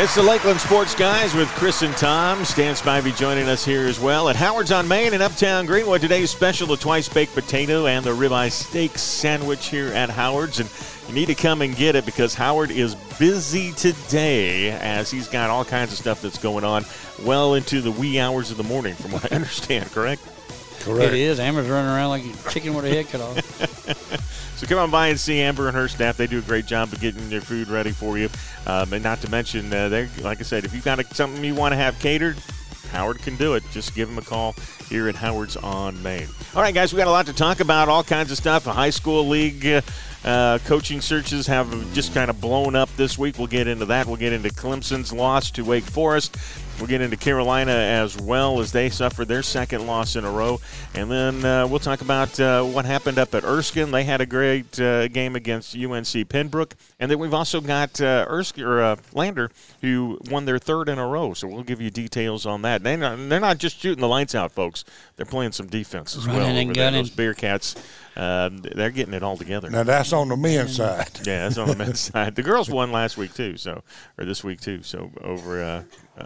It's the Lakelands Sports Guys with Chris and Tom. Stan Spivey joining us here as well. At Howard's on Main in Uptown Greenwood, today's special the twice baked potato and the ribeye steak sandwich here at Howard's. And you need to come and get it because Howard is busy today as he's got all kinds of stuff that's going on well into the wee hours of the morning, from what I understand, correct? Correct. It is. Amber's running around like a chicken with a head cut off. So come on by and see Amber and her staff. They do a great job of getting your food ready for you. Um, and not to mention, uh, they like I said, if you've got a, something you want to have catered, Howard can do it. Just give them a call here at Howard's on Main. All right, guys, we got a lot to talk about. All kinds of stuff. A high school league uh, uh, coaching searches have just kind of blown up this week. We'll get into that. We'll get into Clemson's loss to Wake Forest. We'll get into Carolina as well as they suffered their second loss in a row. And then uh, we'll talk about uh, what happened up at Erskine. They had a great uh, game against UNC Pembroke. And then we've also got uh, Erskine, or, uh, Lander, who won their third in a row. So we'll give you details on that. They're not, they're not just shooting the lights out, folks. They're playing some defense as Running well. and over there. gunning. Those Bearcats, uh, they're getting it all together. Now that's on the men's side. Yeah, that's on the men's side. The girls won last week too, so or this week too. So over, uh, uh,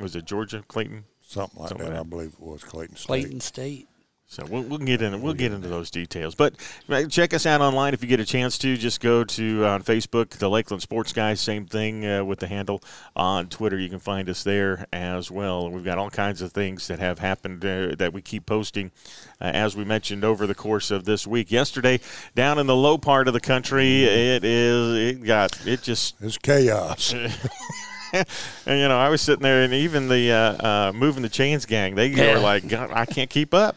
was it Georgia, Clayton? Something like Something that, like I believe it was Clayton State. Clayton State. So we'll, we'll get in. We'll get into those details. But uh, check us out online if you get a chance to. Just go to uh, on Facebook, the Lakelands Sports Guys. Same thing uh, with the handle on Twitter. You can find us there as well. We've got all kinds of things that have happened uh, that we keep posting, uh, as we mentioned over the course of this week. Yesterday, down in the low part of the country, it is. It got. It just It's chaos. and you know, I was sitting there, and even the uh, uh, moving the chains gang, they Yeah. were like, God, I can't keep up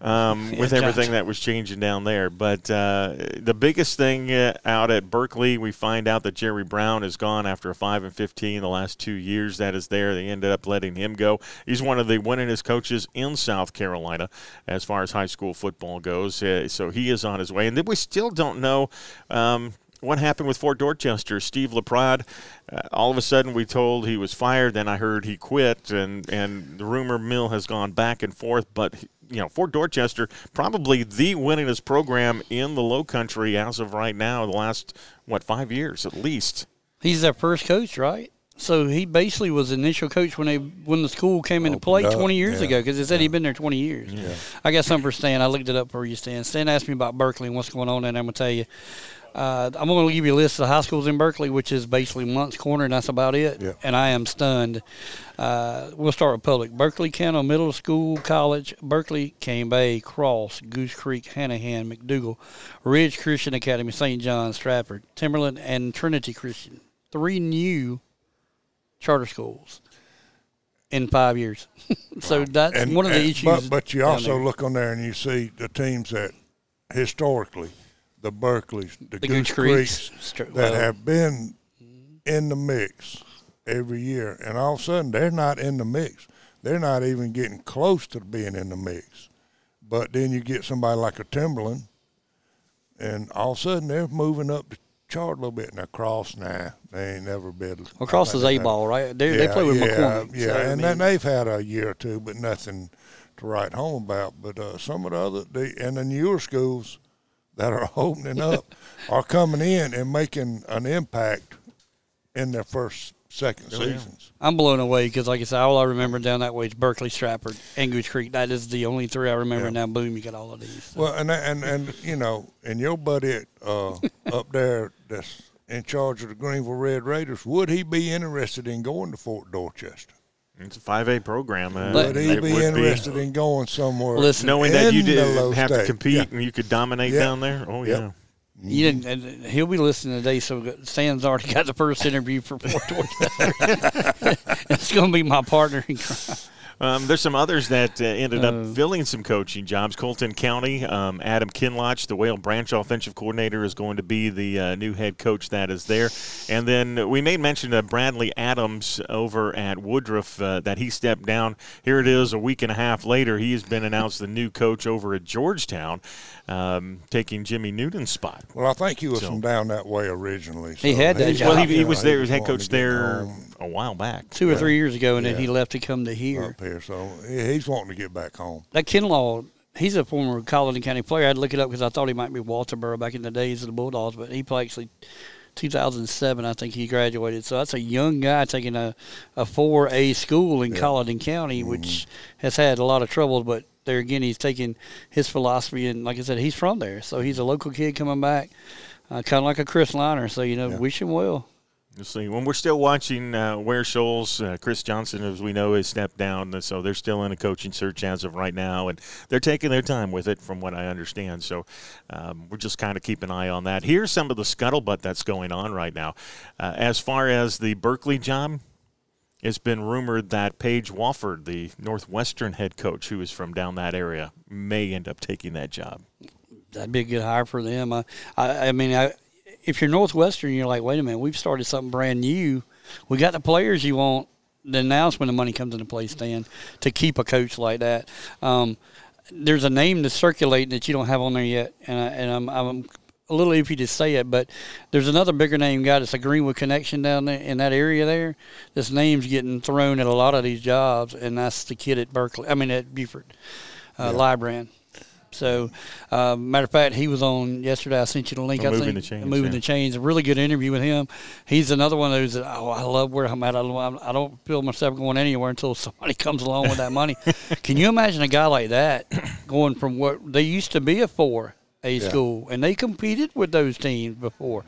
um, with everything Josh. that was changing down there. But uh, the biggest thing uh, out at Berkeley, we find out that Jerry Brown is gone after a five and fifteen the last two years. That is there. They ended up letting him go. He's one of the winningest coaches in South Carolina as far as high school football goes. Uh, so he is on his way, and then we still don't know. Um, what happened with Fort Dorchester? Steve Laprade, uh, all of a sudden we told he was fired. Then I heard he quit, and and the rumor mill has gone back and forth. But you know, Fort Dorchester probably the winningest program in the Low Country as of right now. The last what five years at least. He's their first coach, right? So he basically was the initial coach when they when the school came into play up, 20 years yeah. ago because they said he'd been there 20 years. Yeah. I got something for Stan. I looked it up for you, Stan. Stan asked me about Berkeley and what's going on, and I'm gonna tell you. Uh, I'm going to give you a list of high schools in Berkeley, which is basically Moncks Corner, and that's about it. Yeah. And I am stunned. Uh, we'll start with public. Berkeley County Middle School College, Berkeley, Cane Bay, Cross, Goose Creek, Hanahan, McDougal, Ridge Christian Academy, St. John, Stratford, Timberland, and Trinity Christian. Three new charter schools in five years. so that's And, one of the and- issues. But, but you also look on there and you see the teams that historically, the Berkeleys, the, the Goose Goose Creeks, Creeks that have been in the mix every year, and all of a sudden they're not in the mix. They're not even getting close to being in the mix. But then you get somebody like a Timberland, and all of a sudden they're moving up the chart a little bit. Now Cross, nah, they ain't never been. Well, Cross is A ball, right? They, they play with yeah, McCormick. Yeah, so, I and mean, then they've had a year or two, but nothing to write home about. But uh, some of the other, the, and the newer schools that are opening up are coming in and making an impact in their first, second Oh, yeah. seasons. I'm blown away because, like I said, all I remember down that way is Berkeley, Stratford, and Goose Creek. That is the only three I remember. Yeah. Now, boom, you got all of these. So. Well, and and and you know, and your buddy uh, up there that's in charge of the Greenville Red Raiders, would he be interested in going to Fort Dorchester? It's a five A program. Uh, But- Would he it be would interested in going somewhere? Listen, knowing that you didn't have to compete Yeah. and you could dominate Yeah. down there? Oh Yep. yeah. You didn't, and he'll be listening today, so Stan's already got the first interview for Fort Dorchester. it's going to be my partner in crime. Um, there's some others that uh, ended Uh, up filling some coaching jobs. Colleton County, um, Adam Kinloch, the Whale Branch offensive coordinator, is going to be the uh, new head coach that is there. And then we made mention of Bradley Adams over at Woodruff uh, that he stepped down. Here it is, a week and a half later. He has been announced the new coach over at Georgetown, um, taking Jimmy Newton's spot. Well, I think he was So- from down that way originally. He had that job. Well, he, he you know, was there, was head coach there home a while back. Two or Yeah. three years ago, and then he left to come to here. Up here, so he's wanting to get back home. That Kinlaw, he's a former Colleton County player. I had to look it up because I thought he might be Walterboro back in the days of the Bulldogs, but he played actually 2007, I think he graduated. So that's a young guy taking a, a 4A school in yeah. Colleton County, mm-hmm. which has had a lot of trouble. But there again, he's taking his philosophy, and like I said, he's from there. So he's a local kid coming back, uh, kind of like a Chris Liner. So, you know, yeah. wish him well. You'll see. When we're still watching uh, Ware Shoals, uh, Chris Johnson, as we know, has stepped down, so they're still in a coaching search as of right now, and they're taking their time with it, from what I understand. So um, we're just kind of keep an eye on that. Here's some of the scuttlebutt that's going on right now. Uh, as far as the Berkeley job, it's been rumored that Paige Wofford, the Northwestern head coach, who is from down that area, may end up taking that job. That'd be a good hire for them. I, I, I mean, I, if you're Northwestern, you're like, wait a minute, we've started something brand new. We got the players you want. Then now's when the money comes into play, Stan, to keep a coach like that. Um, there's a name that's circulating that you don't have on there yet, and, I, and I'm, I'm a little iffy to say it, but there's another bigger name guy that's a Greenwood connection down there in that area there. This name's getting thrown at a lot of these jobs, and that's the kid at Berkeley. I mean at Beaufort, uh, yeah. So, uh, matter of fact, he was on yesterday. I sent you the link. Oh, I moving think the chains, moving yeah. the chains. A really good interview with him. He's another one of those that oh, I love where I'm at. I don't, I don't feel myself going anywhere until somebody comes along with that money. Can you imagine a guy like that going from what they used to be a four A yeah. school and they competed with those teams before?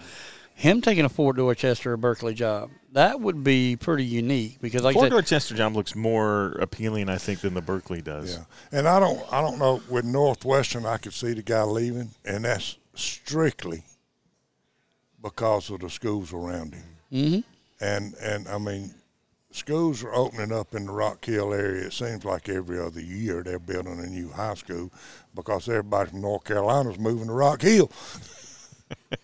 Him taking a Fort Dorchester or Berkeley job that would be pretty unique because like Fort I said, Dorchester job looks more appealing, I think, than the Berkeley does. Yeah, and I don't, I don't know with Northwestern, I could see the guy leaving, and that's strictly because of the schools around him. Mm-hmm. And and I mean, schools are opening up in the Rock Hill area. It seems like every other year they're building a new high school because everybody from North Carolina is moving to Rock Hill.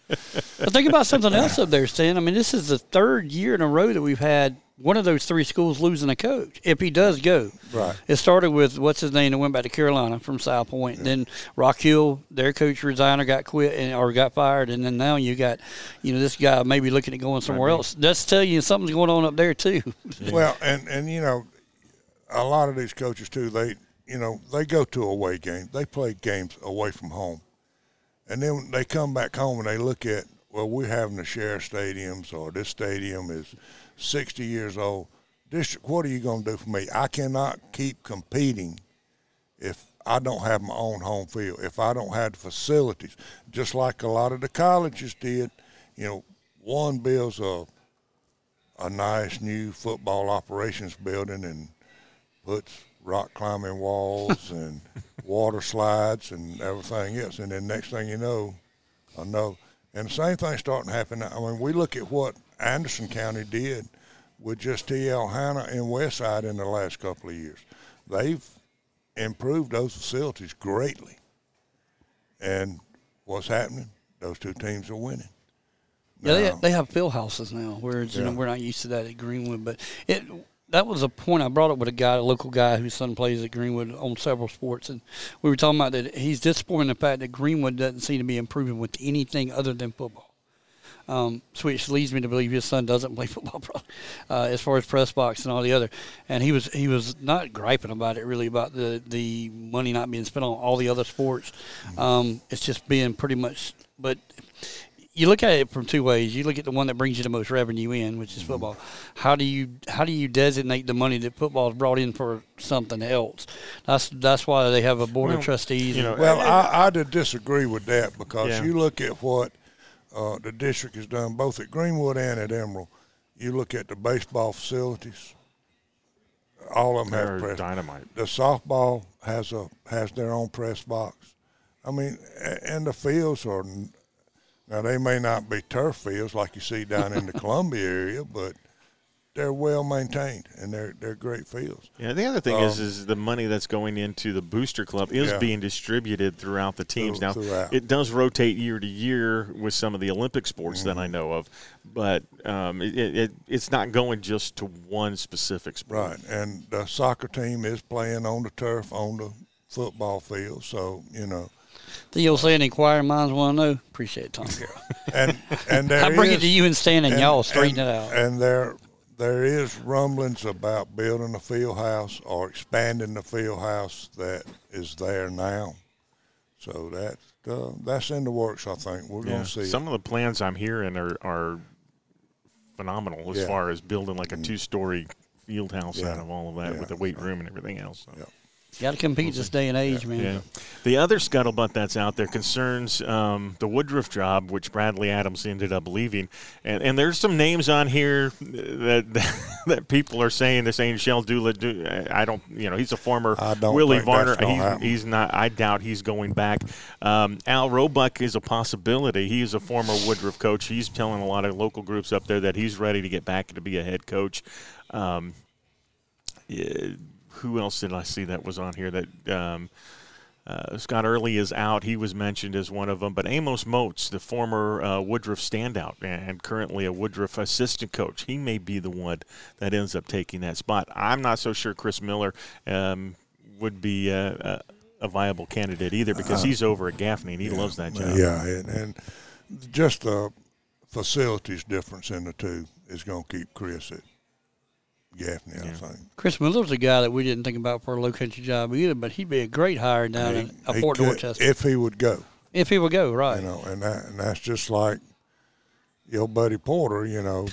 but think about something else up there, Stan. I mean, this is the third year in a row that we've had one of those three schools losing a coach. If he does go, right. It started with what's his name that went back to Carolina from South Point. Yeah. Then Rock Hill, their coach resigned or got quit and or got fired, and then now you got, you know, this guy maybe looking at going somewhere else. That's tell you something's going on up there too. well, and and you know, a lot of these coaches too. They you know they go to away games. They play games away from home and then they come back home and they look at, well, we're having to share stadiums, or this stadium is 60 years old. District, what are you going to do for me? I cannot keep competing if I don't have my own home field, if I don't have the facilities, just like a lot of the colleges did. You know, one builds a a nice new football operations building and puts rock climbing walls and water slides and everything else. And then next thing you know, I know. And the same thing starting to happen. I mean, we look at what Anderson County did with just T.L. Hanna and Westside in the last couple of years. They've improved those facilities greatly. And what's happening? Those two teams are winning. Yeah, they, they have field houses now, whereas yeah. you know we're not used to that at Greenwood. But it that was a point I brought up with a guy, a local guy whose son plays at Greenwood on several sports, and we were talking about that he's disappointed in the fact that Greenwood doesn't seem to be improving with anything other than football. Um, which leads me to believe his son doesn't play football, uh, as far as press box and all the other. And he was he was not griping about it really about the the money not being spent on all the other sports. Um, it's just being pretty much, but you look at it from two ways. You look at the one that brings you the most revenue in, which is football. How do you how do you designate the money that football is brought in for something else? That's that's why they have a board well, of trustees. You know, well, I, I disagree with that because yeah. you look at what uh, the district has done both at Greenwood and at Emerald. You look at the baseball facilities. All of them They're have press. dynamite. The softball has a has their own press box. I mean, and the fields are now they may not be turf fields like you see down in the Columbia area, but they're well maintained and they're they're great fields. Yeah, the other thing um, is is the money that's going into the booster club is yeah. being distributed throughout the teams. now throughout. it does rotate year to year with some of the Olympic sports mm-hmm. that I mm-hmm. know of, but um, it, it, it's not going just to one specific sport. Right, and the soccer team is playing on the turf on the football field, so you know the old saying, inquiring minds want to know. Appreciate it, Tom Carroll. and and I bring is, it to you and Stan, and, and y'all straighten and, it out. And there there is rumblings about building a field house or expanding the field house that is there now. So that uh, that's in the works. I think we're Yeah. going to see. Some of the plans I'm hearing are, are phenomenal as Yeah. far as building like a Mm. two story field house Yeah. out of all of that Yeah. with the weight room and everything else. So. Yeah. Got to compete this day and age, man. Yeah. The other scuttlebutt that's out there concerns um, the Woodruff job, which Bradley Adams ended up leaving. And, and there's some names on here that that people are saying they're saying Shell Dula. Do, I don't, you know, he's a former I don't Willie think Varner. that's He's, happen. he's not. I doubt he's going back. Um, Al Roebuck is a possibility. He is a former Woodruff coach. He's telling a lot of local groups up there that he's ready to get back to be a head coach. Um, yeah, who else did I see that was on here? That um, uh, Scott Early is out. He was mentioned as one of them. But Amos Moats, the former uh, Woodruff standout and currently a Woodruff assistant coach, he may be the one that ends up taking that spot. I'm not so sure Chris Miller um, would be uh, a, a viable candidate either because he's over at Gaffney and he loves that job. Uh, Yeah, and, and just the facilities difference in the two is going to keep Chris at Gaffney, I think. Chris Miller's a guy that we didn't think about for a low country job either, but he'd be a great hire down in uh, He Fort could- Dorchester if he would go. if he would go right. you know, and that and that's just like your buddy Porter, you know.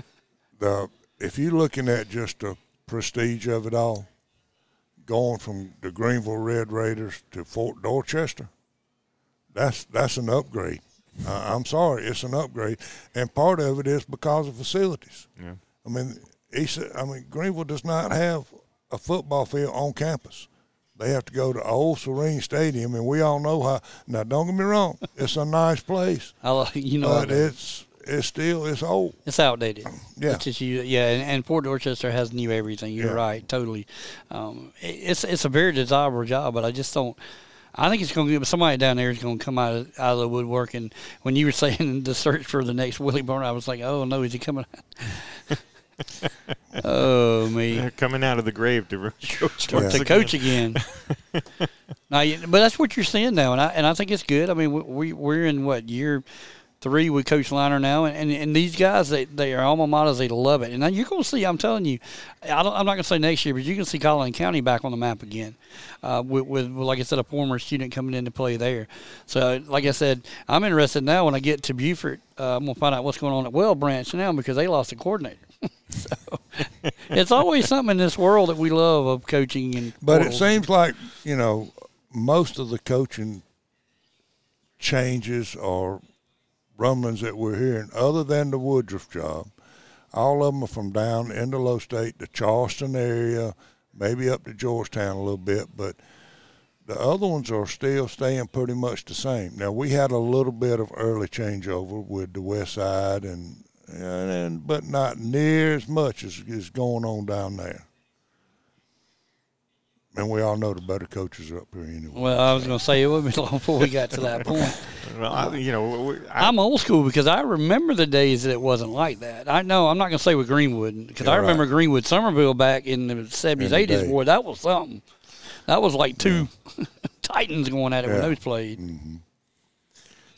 the if you're looking at just the prestige of it all, going from the Greenville Red Raiders to Fort Dorchester, that's that's an upgrade. Uh, I'm sorry, it's an upgrade, and part of it is because of facilities. Yeah. I mean, he said, I mean, Greenville does not have a football field on campus. They have to go to Old Sirrine Stadium, and we all know how. Now, don't get me wrong, it's a nice place, I lo- you know, but it's it's still it's old. it's outdated. Yeah. It's just yeah, and, and Fort Dorchester has new everything. You're Yeah. right, totally. Um, it- it's it's a very desirable job, but I just don't. I think it's going to be somebody down there is going to come out of, out of the woodwork. And when you were saying the search for the next Willie Varner, I was like, oh no, is he coming? oh me. They're coming out of the grave to coach. once to again. coach again. now, but that's what you're seeing now, and I and I think it's good. I mean, we- we we're in what year three with Coach Liner now, and, and, and these guys they they are alma maters. They love it, and now you're going to see. I'm telling you, I don't, I'm not going to say next year, but you can see Colleton County back on the map again, uh, with, with like I said, a former student coming in to play there. So, like I said, I'm interested now when I get to Beaufort. Uh, I'm going to find out what's going on at Whale Branch now because they lost a coordinator. so it's always something in this world that we love of coaching and. But it seems like you know most of the coaching changes or rumblings that we're hearing, other than the Woodruff job, all of them are from down in the low state, the Charleston area, maybe up to Georgetown a little bit, but the other ones are still staying pretty much the same. Now we had a little bit of early changeover with the West Side, and and, and but not near as much as is going on down there. And we all know the better coaches are up here anyway. Well, I was going to say it wouldn't be long before we got to that point. Well, I, you know, we- I, I'm old school because I remember the days that it wasn't like that. I know I'm not going to say with Greenwood because I remember right. Greenwood Somerville back in the 70s, In the 80s. day. Boy, that was something. That was like two titans going at it when those played. Mm-hmm.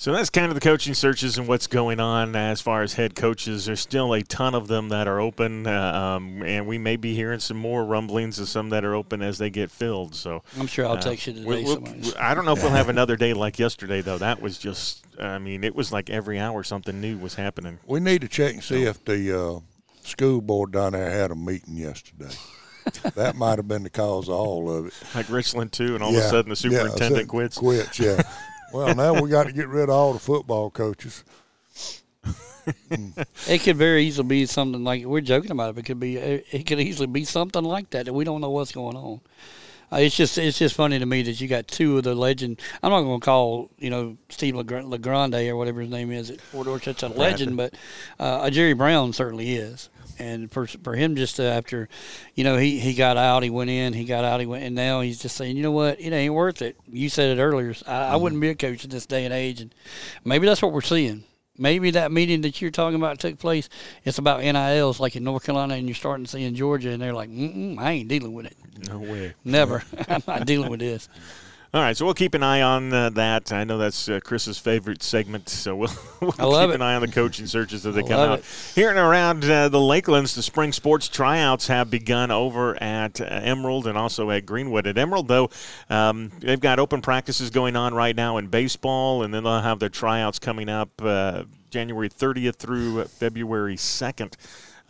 So that's kind of the coaching searches and what's going on as far as head coaches. There's still a ton of them that are open, uh, um, and we may be hearing some more rumblings of some that are open as they get filled. So I'm sure I'll uh, text you today. we'll- we'll- I don't know if we'll have another day like yesterday, though. That was just, I mean, it was like every hour something new was happening. We need to check and see if the uh, school board down there had a meeting yesterday. that might have been the cause of all of it. Like Richland, too, and all of a sudden the superintendent so- quits. Quits, yeah. well, now we got to get rid of all the football coaches. It could very easily be something like we're joking about it. But it could be. It could easily be something like that that we don't know what's going on. Uh, it's just it's just funny to me that you got two of the legend. I'm not going to call you know Steve Legr- Legrande or whatever his name is at Fort Dorchester a legend, but uh, Jerry Brown certainly is. And for for him just to, after, you know, he, he got out, he went in, he got out, he went, and now he's just saying, you know what, it ain't worth it. You said it earlier. I, I wouldn't mm-hmm. be a coach in this day and age, and maybe that's what we're seeing. Maybe that meeting that you're talking about took place. It's about NILs, like in North Carolina, and you're starting to see in Georgia, and they're like, I ain't dealing with it. No way. Never. I'm not dealing with this. All right, so we'll keep an eye on uh, that. I know that's uh, Chris's favorite segment, so we'll, we'll keep it. an eye on the coaching searches as they come out. it. Here and around uh, the Lakelands, the spring sports tryouts have begun over at uh, Emerald and also at Greenwood. At Emerald, though, um, they've got open practices going on right now in baseball, and then they'll have their tryouts coming up uh, January 30th through February 2nd.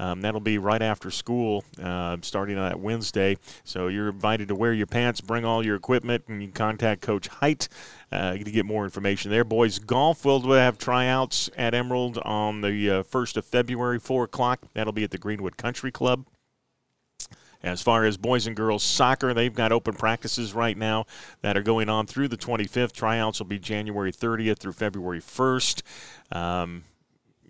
Um, that'll be right after school, uh, starting on that Wednesday. So you're invited to wear your pants, bring all your equipment, and you contact Coach Height uh, to get more information there. Boys golf will have tryouts at Emerald on the uh, 1st of February, 4 o'clock. That'll be at the Greenwood Country Club. As far as boys and girls soccer, they've got open practices right now that are going on through the 25th. Tryouts will be January 30th through February 1st. Um,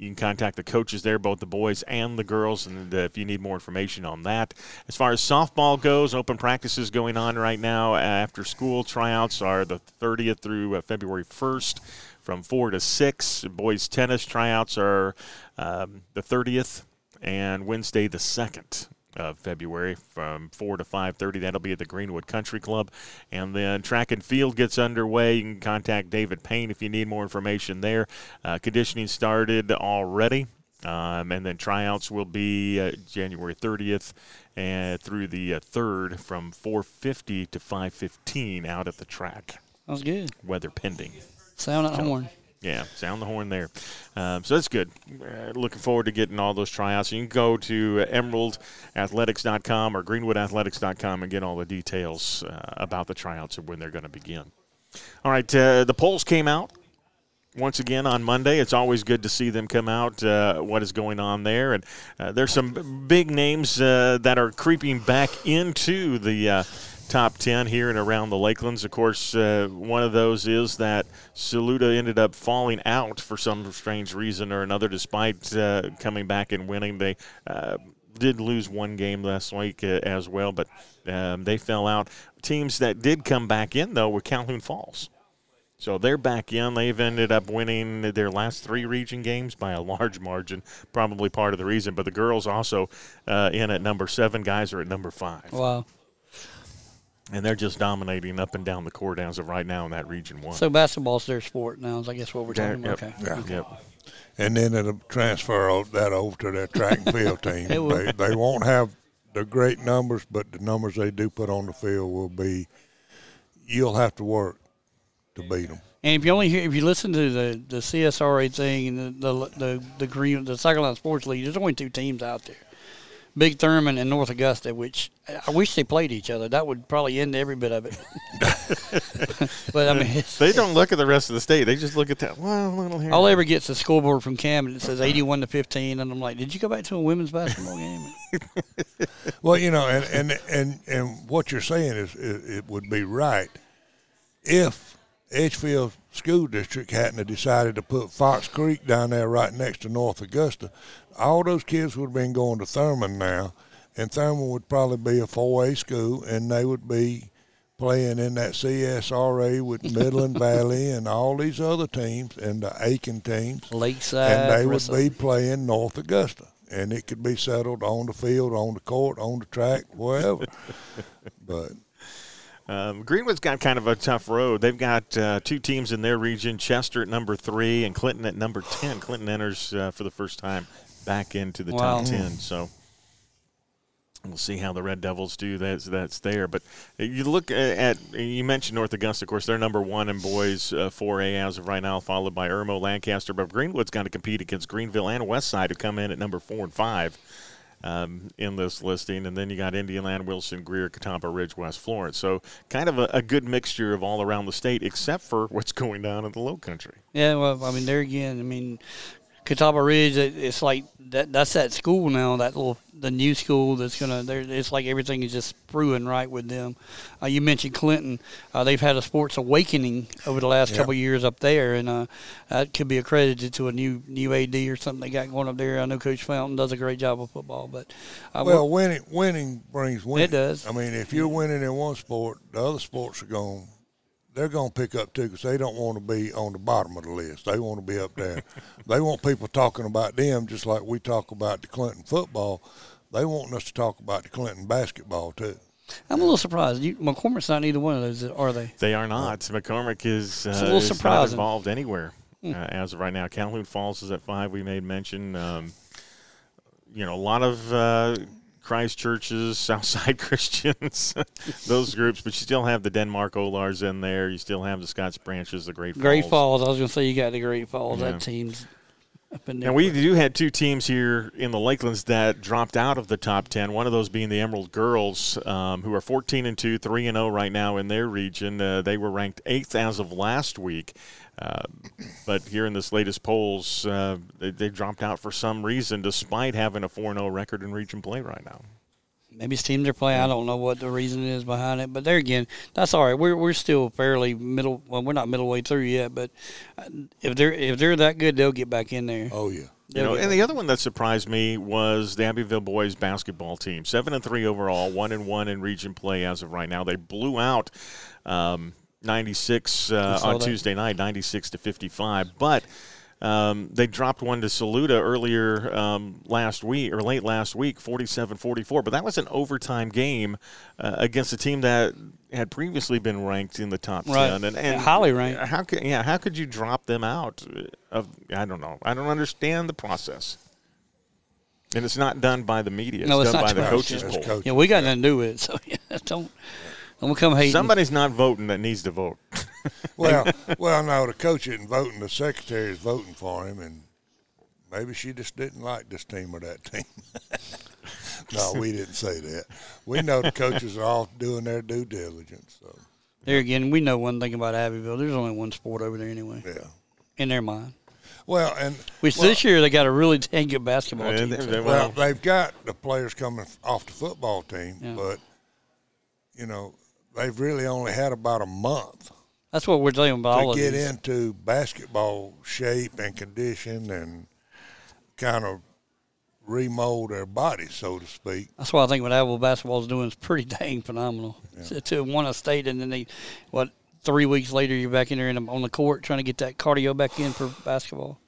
you can contact the coaches there, both the boys and the girls, and if you need more information on that. As far as softball goes, open practices going on right now. After school tryouts are the 30th through uh, February 1st from 4 to 6. Boys tennis tryouts are um, the 30th and Wednesday the 2nd of February from 4 to 5:30. That'll be at the Greenwood Country Club, and then track and field gets underway. You can contact David Payne if you need more information there. Uh, conditioning started already. Um, and then tryouts will be uh, January 30th and through the uh, 3rd from 4:50 to 5:15 out at the track. Sounds good. Weather pending. Sound that horn. Yeah, sound the horn there. Um, so that's good. Uh, looking forward to getting all those tryouts. You can go to emeraldathletics.com or greenwoodathletics.com and get all the details uh, about the tryouts and when they're going to begin. All right, uh, the polls came out once again on Monday. It's always good to see them come out, uh, what is going on there. And uh, there's some big names uh, that are creeping back into the uh, top 10 here and around the Lakelands. Of course, uh, one of those is that Saluda ended up falling out for some strange reason or another, despite uh, coming back and winning. They uh, did lose one game last week uh, as well, but um, they fell out. Teams that did come back in, though, were Calhoun Falls. So they're back in. They've ended up winning their last three region games by a large margin, probably part of the reason. But the girls also uh, in at number seven, guys are at number five. Wow. And they're just dominating up and down the court as of right now in that region one. So basketball's their sport now. Is I guess what we're talking Yep. about. Yeah. Okay. Yep. and then it'll transfer that over to their track and field team. They, they won't have the great numbers, but the numbers they do put on the field will be. You'll have to work to beat them. And if you only hear, if you listen to the, the CSRA thing and the the the, the green the Cycle Line Sports League, there's only two teams out there, Big Thurmond and North Augusta. Which I wish they played each other. That would probably end every bit of it. but I mean, They don't look at the rest of the state. They just look at that. Well, little here. all I ever gets is a scoreboard from Cam and it says 81 to 15, and I'm like, did you go back to a women's basketball game? Well, you know, and and and, and what you're saying is it, it would be right if Edgefield School District hadn't decided to put Fox Creek down there right next to North Augusta. All those kids would have been going to Thurmond now, and Thurmond would probably be a 4A school, and they would be playing in that CSRA with Midland Valley and all these other teams and the Aiken teams Lakeside. and they would be playing North Augusta, and it could be settled on the field, on the court, on the track, wherever. but Um, Greenwood's got kind of a tough road. They've got uh, two teams in their region: Chester at number three and Clinton at number ten. Clinton enters uh, for the first time back into the Wow. top ten. So we'll see how the Red Devils do. That's that's there. But you look at you mentioned North Augusta. Of course, they're number one in boys uh, 4A as of right now, followed by Irmo, Lancaster. But Greenwood's got to compete against Greenville and Westside, who come in at number four and five um, in this listing. And then you got Indian Land, Wilson, Greer, Catawba Ridge, West Florence. So kind of a, a good mixture of all around the state, except for what's going down in the Low Country. Yeah, well, I mean, there again, I mean, Catawba Ridge, it, it's like that. That's that school now. That little the new school that's gonna. There, it's like everything is just brewing right with them. Uh, you mentioned Clinton. Uh, they've had a sports awakening over the last Yeah. couple of years up there, and uh, that could be accredited to a new new AD or something they got going up there. I know Coach Fountain does a great job of football, but uh, well, winning winning brings winning. It does. I mean, if you're winning in one sport, the other sports are going. They're going to pick up too because they don't want to be on the bottom of the list. They want to be up there. they want people talking about them just like we talk about the Clinton football. They want us to talk about the Clinton basketball too. I'm a little surprised. You, McCormick's not either one of those, are they? They are not. McCormick is, uh, a little is not. Involved anywhere uh, as of right now. Calhoun Falls is at five. We made mention. Um, you know, a lot of uh, Christ churches, Southside Christians, those groups, but you still have the Denmark Olars in there. You still have the Scotts Branches, the Great Falls. Great Falls. I was going to say you got the Great Falls. Yeah. That team's up in there. And we do had two teams here in the Lakelands that dropped out of the top ten. One of those being the Emerald Girls, um, who are 14 and two, three and zero right now in their region. Uh, they were ranked eighth as of last week, uh, but here in this latest polls, uh, they, they dropped out for some reason, despite having a 4 0 record in region play right now. Maybe it's teams are playing. I don't know what the reason is behind it, but there again, that's all right. We're we're still fairly middle. Well, we're not middle way through yet, but uh, if they're if they're that good, they'll get back in there. Oh yeah. You They'll know, and back- the other one that surprised me was the Abbeville boys basketball team, seven and three overall, one and one in region play as of right now. They blew out um, 96 uh, on that. Tuesday night, 96 to 55, but. Um, they dropped one to Saluda earlier um, last week or late last week, 47-44. But that was an overtime game uh, against a team that had previously been ranked in the top Right. ten and, and Highly ranked. How could yeah? How could you drop them out? Of I don't know. I don't understand the process. And it's not done by the media. It's No, it's done not by the coaches coach. Yeah, we got nothing to do with it, so yeah, don't don't come hating. Somebody's not voting that needs to vote. Well, well, no, the coach isn't voting. The secretary is voting for him, and maybe she just didn't like this team or that team. no, we didn't say that. We know the coaches are all doing their due diligence. So There again, we know one thing about Abbeville. There's only one sport over there anyway, yeah. in their mind. Well, and Which well, this year they got a really dang good basketball team. they- they- Well, well, they've got the players coming off the football team, Yeah. but you know they've really only had about a month That's what we're talking about. All to of get these. into basketball shape and condition and kind of remold their bodies, so to speak. That's why I think what Abbeville basketball is doing is pretty dang phenomenal. To, to win a state and then they, what, three weeks later you're back in there and on the court trying to get that cardio back in for basketball.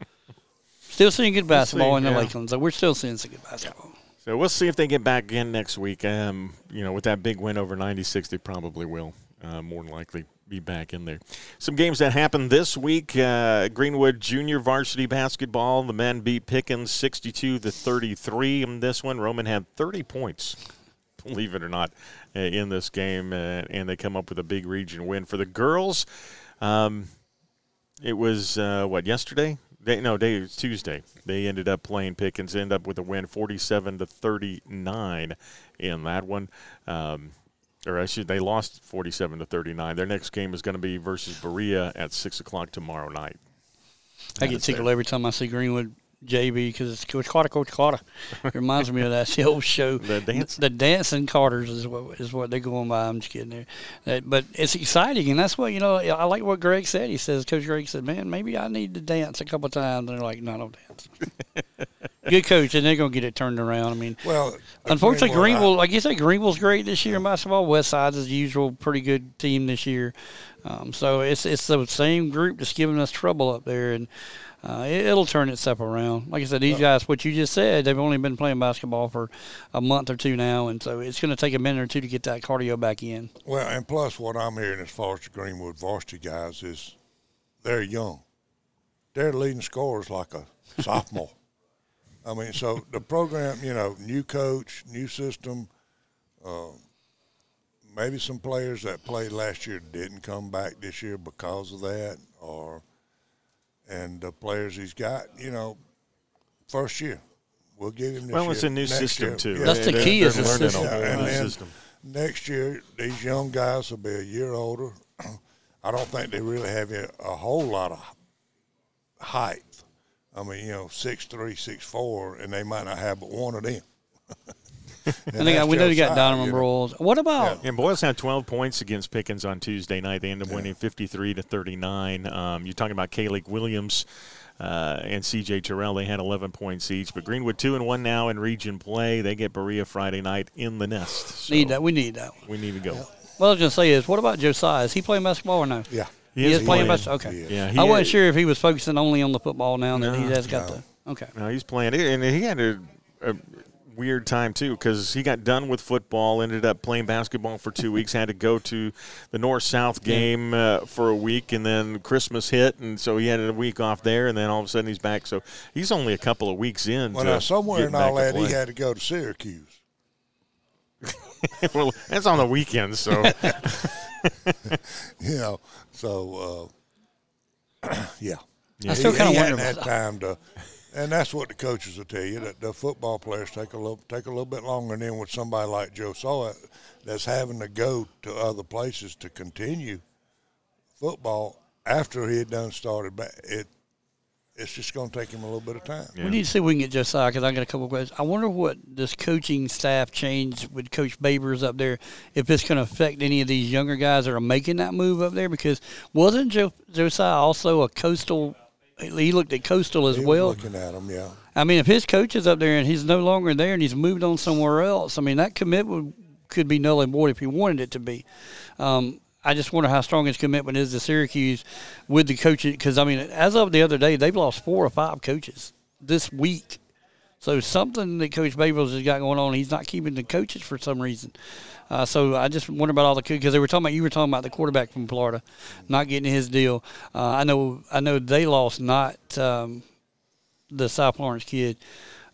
Still seeing good basketball in the yeah. Lakelands. Though. We're still seeing some good basketball. So we'll see if they get back in next week. Um, you know, with that big win over 96, they probably will. Uh, more than likely be back in there. Some games that happened this week: uh, Greenwood Junior Varsity Basketball. The men beat Pickens 62 to 33. In this one, Roman had 30 points. Believe it or not, uh, in this game, uh, and they come up with a big region win for the girls. Um, it was uh, what yesterday? Day, no, day was Tuesday. They ended up playing Pickens, end up with a win, forty-seven to thirty-nine, in that one. Um, or I should, they lost forty-seven to thirty-nine. Their next game is going to be versus Berea at six o'clock tomorrow night. I get tickled every time I see Greenwood JB because it's Coach Carter, Coach Carter. It reminds me of that the old show. The dance- The dancing Carters is what is what they're going by. I'm just kidding there, That- but it's exciting, and that's what you know. I like what Greg said. He says, Coach Greg said, "Man, maybe I need to dance a couple times." And they're like, "No, I don't dance." Good coach, and they're gonna get it turned around. I mean, Well, Unfortunately, Greenwood, I- Greenville, like you say, Greenville's great this year in basketball. West Side's as usual, pretty good team this year. Um, so it's it's the same group that's giving us trouble up there, and uh, it, it'll turn itself around. Like I said, these guys, what you just said, they've only been playing basketball for a month or two now, and so it's going to take a minute or two to get that cardio back in. Well, and plus, what I'm hearing as far as the Greenwood varsity guys is they're young. They're leading scorers like a sophomore. I mean, so the program, you know, new coach, new system. Uh, maybe some players that played last year didn't come back this year because of that, or and the players he's got, you know, first year. We'll give him this Well, year. it's a new Next system year- too. yeah, That's the They're- key they're is the learning system. a whole And new then- system. next year these young guys will be a year older. I don't think they really have a, a whole lot of height. I mean, you know, six three, six four, and they might not have but one of them. And they got, we know they got Donovan Brawls. Broyles. What about And Boyles had 12 points against Pickens on Tuesday night. They ended up winning 53 to 39. Um, you're talking about Kayleigh Williams uh, and C.J. Terrell. They had 11 points each. But Greenwood two and one now in region play. They get Berea Friday night in the nest. So need that? We need that one. We need to go. What I was going to say is, what about Josiah? Is he playing basketball or no? Yeah, He He is is playing playing. basketball. Okay. He. Yeah, he I wasn't is- sure if he was focusing only on the football now that he has got no. the. Okay. No, he's playing it, and he had a, a weird time too because he got done with football, ended up playing basketball for two weeks, had to go to the North South game uh, for a week, and then Christmas hit, and so he had a week off there, and then all of a sudden he's back. So he's only a couple of weeks in. Well, to now somewhere getting in all that, he had to go to Syracuse. well, that's on the weekends, so You know, so uh, yeah. I still He- kind of hadn't wonder had time to, and that's what the coaches will tell you that the football players take a little take a little bit longer. And then with somebody like Josiah uh, that's having to go to other places to continue football after he had done started back, it it's just going to take him a little bit of time. Yeah. We need to see if we can get Josiah because I got a couple questions. I wonder what this coaching staff change with Coach Babers up there, if it's going to affect any of these younger guys that are making that move up there. Because wasn't jo- Josiah also a coastal? He looked at coastal as He well. looking at him, yeah. I mean, if his coach is up there and he's no longer there and he's moved on somewhere else, I mean that commitment could be null and void if he wanted it to be. Um, I just wonder how strong his commitment is to Syracuse with the coaches. Because I mean, as of the other day, they've lost four or five coaches this week. So something that Coach Babers has got going on, he's not keeping the coaches for some reason. Uh, so I just wonder about all the because they were talking about you were talking about the quarterback from Florida, not getting his deal. Uh, I know I know they lost not um, the South Florence kid,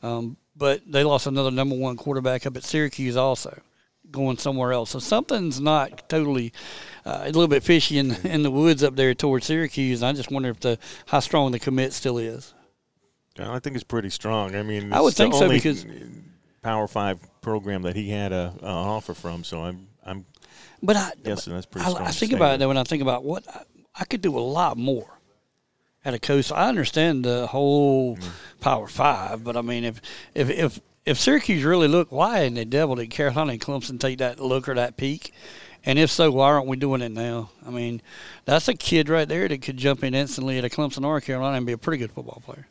um, but they lost another number one quarterback up at Syracuse also, going somewhere else. So something's not totally uh, a little bit fishy in in the woods up there towards Syracuse. I just wonder if the how strong the commit still is. I think it's pretty strong. I mean, I would think so because- Power Five program that he had a, a offer from. So I'm I'm But I, guessing that's pretty I, strong. I think about it when I think about what I, I could do a lot more at a coast. I understand the whole Mm. Power Five, but I mean if if if if Syracuse really look, why in the devil did Carolina and Clemson take that look or that peak? And if so, why aren't we doing it now? I mean, that's a kid right there that could jump in instantly at a Clemson or Carolina and be a pretty good football player.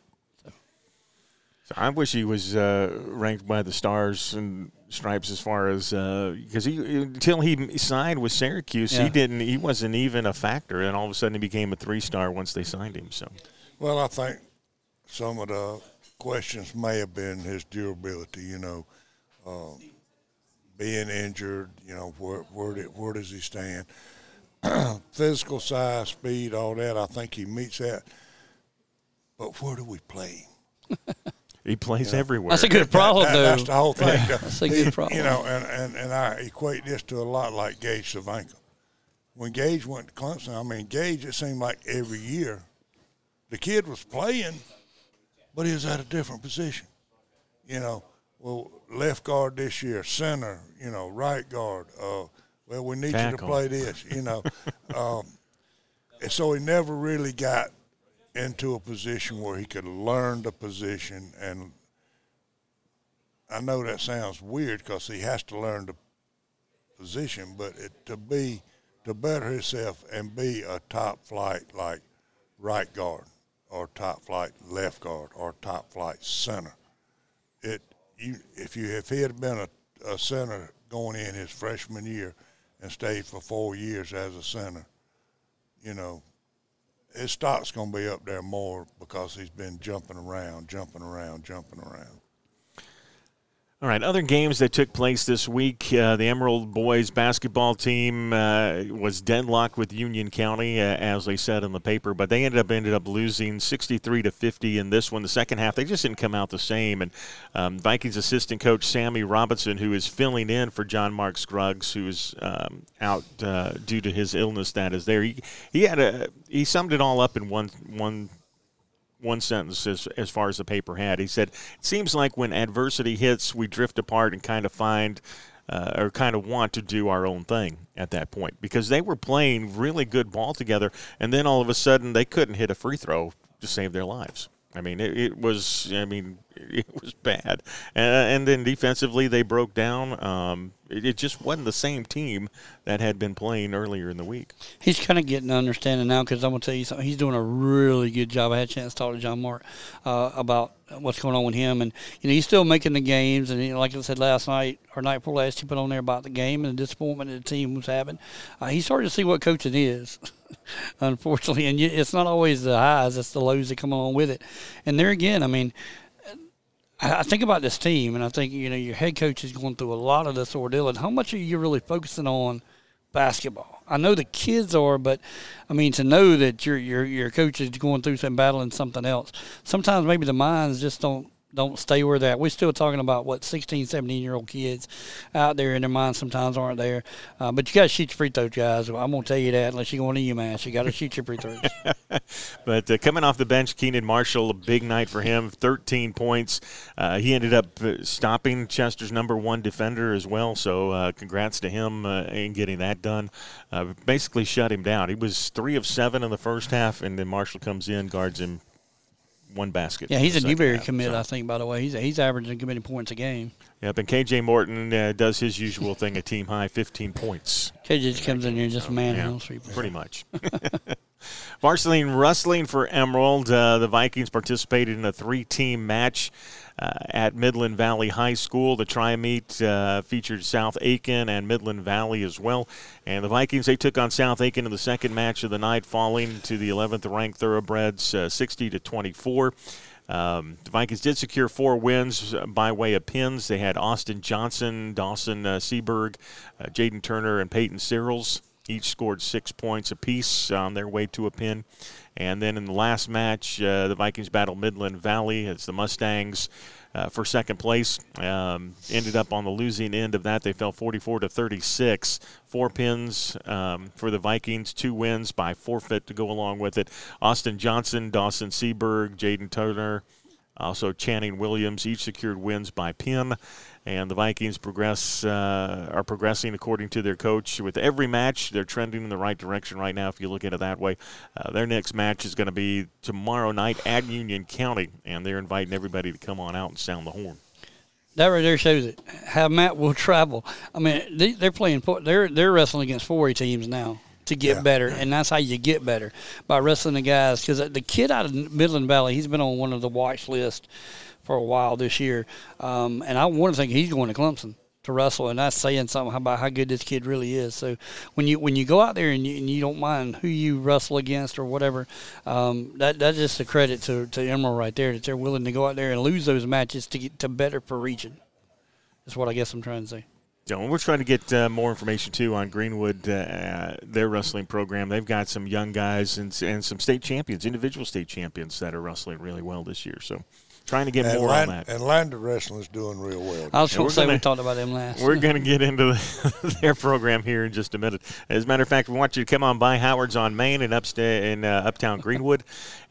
So I wish he was uh, ranked by the Stars and Stripes as far as because he until he signed with Syracuse, Yeah. he didn't. He wasn't even a factor, and all of a sudden he became a three star once they signed him. So Well, I think some of the questions may have been his durability. You know, um, being injured. You know, where where did, where does he stand? Physical size, speed, all that. I think he meets that. But where do we play him? he plays everywhere. That's a good problem, That- though. that's the whole thing. That's a good problem. You know, and, and, and I equate this to a lot like Gage Cervenka. When Gage went to Clemson, I mean, Gage, it seemed like every year the kid was playing, but he was at a different position. You know, well, left guard this year, center, you know, right guard. Uh, well, we need you to play this, you know. um, and so he never really got into a position where he could learn the position and I know that sounds weird because he has to learn the position, but it, to be to better himself and be a top flight like right guard or top flight left guard or top flight center, it you if you if he had been a, a center going in his freshman year and stayed for four years as a center, you know, his stock's going to be up there more because he's been jumping around, jumping around, jumping around. All right, other games that took place this week. Uh, the Emerald Boys basketball team uh, was deadlocked with Union County, uh, as they said in the paper, but they ended up ended up losing 63 to 50 in this one. The second half, they just didn't come out the same. And um, Vikings assistant coach Sammy Robinson, who is filling in for John Mark Scruggs, who is um, out uh, due to his illness that is there. He he had a he summed it all up in one one one sentence as, as far as the paper had. He said, It seems like when adversity hits, we drift apart and kind of find uh, or kind of want to do our own thing at that point because they were playing really good ball together, and then all of a sudden they couldn't hit a free throw to save their lives. I mean, it, it was. I mean, it was bad, uh, and then defensively they broke down. Um, it, it just wasn't the same team that had been playing earlier in the week. he's kind of getting an understanding now because I'm gonna tell you something. He's doing a really good job. I had a chance to talk to John Mark uh, about what's going on with him, and you know he's still making the games. And like I said last night or night before last, he put on there about the game and the disappointment that the team was having. Uh, he's starting to see what coaching is, unfortunately, and it's not always the highs; it's the lows that come along with it. And there again, I mean. I think about this team, and I think you know your head coach is going through a lot of this ordeal. And how much are you really focusing on basketball? I know the kids are, but I mean to know that your your your coach is going through some battling something else. Sometimes maybe the minds just don't don't stay where they're. We're still talking about what 16, 17 year old kids out there in their minds sometimes aren't there. Uh, but you got to shoot your free throws, guys. I'm to tell you that unless you're going to UMass. You got to shoot your free throws. But uh, coming off the bench, Keenan Marshall, a big night for him, 13 points. Uh, he ended up uh, stopping Chester's number one defender as well. So uh, congrats to him uh, in getting that done. Basically shut him down. He was three of seven in the first half, and then Marshall comes in, guards him one basket. Yeah, he's a in the second Newberry half. commit, So- I think. By the way, he's he's averaging committing points a game. Yep, and KJ Morton uh, does his usual thing, a team high 15 points. KJ just comes in here and just manhandles people. Pretty much. Varsity wrestling for Emerald. Uh, the Vikings participated in a three-team match at Midland Valley High School. The tri-meet uh, featured South Aiken and Midland Valley as well. And the Vikings they took on South Aiken in the second match of the night, falling to the 11th ranked Thoroughbreds, uh, 60 to 24. Um, the Vikings did secure four wins uh, by way of pins. They had Austin Johnson, Dawson uh, uh, Jaden Turner, and Peyton Searles. Each scored six points apiece on their way to a pin. And then in the last match, uh, the Vikings battled Midland Valley as the Mustangs uh, for second place. Um, ended up on the losing end of that. They fell 44 to 36. Four pins um, for the Vikings, two wins by forfeit to go along with it. Austin Johnson, Dawson Seberg, Jaden Turner, also Channing Williams, each secured wins by pin. And the Vikings progress uh, are progressing according to their coach with every match. They're trending in the right direction right now. If you look at it that way, uh, their next match is going to be tomorrow night at Union County, and they're inviting everybody to come on out and sound the horn. That right there shows it. How Matt will travel. I mean, they, they're playing. They're they're wrestling against 4A teams now to get Yeah. better, and that's how you get better by wrestling the guys. Because the kid out of Midland Valley, he's been on one of the watch list for a while this year, um, and I want to think he's going to Clemson to wrestle, and that's saying something about how good this kid really is. So when you when you go out there and you, and you don't mind who you wrestle against or whatever, um, that that's just a credit to, to Emerald right there that they're willing to go out there and lose those matches to get to better for region. That's what I guess I'm trying to say. So we're trying to get uh, more information too on Greenwood, uh, their wrestling program. They've got some young guys and, and some state champions, individual state champions that are wrestling really well this year. So trying to get And, more Land, on that. and Lander Wrestling's doing real well. I was going to say gonna- we talked about them last. We're going to get into the, their program here in just a minute. As a matter of fact, we want you to come on by Howard's on Main in, upsta- in uh, Uptown Greenwood,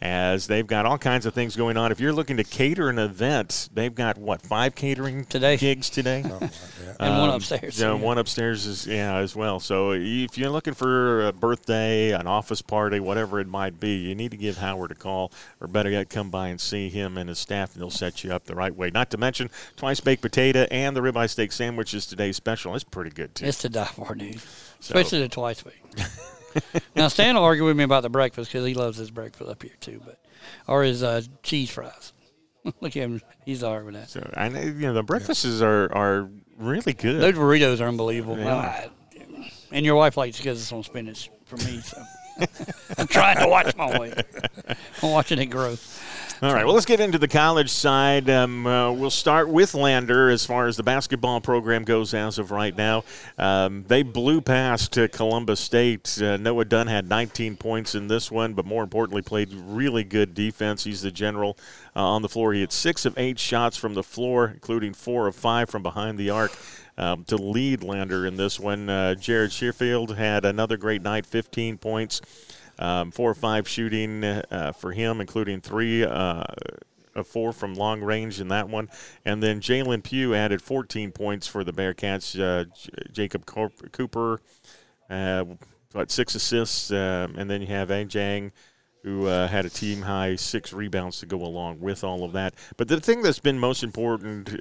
as they've got all kinds of things going on. If you're looking to cater an event, they've got what five catering Today. gigs today. and one Um, upstairs. Yeah, yeah. one upstairs is yeah as well. So if you're looking for a birthday, an office party, whatever it might be, you need to give Howard a call, or better yet, come by and see him and his staff, and they'll set you up the right way. Not to mention twice baked potato and the ribeye steak sandwich is today's special. It's pretty good too. It's to die for, dude. Especially the twice week. now Stan will argue with me about the breakfast because he loves his breakfast up here too, but or his uh, cheese fries. Look at him; he's all right with that. So I know you know the breakfasts are are really good. Those burritos are unbelievable. Yeah. I- and your wife likes because it's on spinach for me. So I'm trying to watch my weight. I'm watching it grow. All right, well, let's get into the college side. Um, uh, we'll start with Lander as far as the basketball program goes as of right now. Um, they blew past uh, Columbus State. Uh, Noah Dunn had 19 points in this one, but more importantly, played really good defense. He's the general uh, on the floor. He had six of eight shots from the floor, including four of five from behind the arc. Um, to lead Lander in this one, uh, Jared Shearfield had another great night, 15 points. Um, four or five shooting uh, for him, including three uh, of four from long range in that one. And then Jalen Pugh added 14 points for the Bearcats. Uh, J- Jacob Cooper, uh, what, six assists. Um, and then you have Ajang, who uh, had a team high six rebounds to go along with all of that. But the thing that's been most important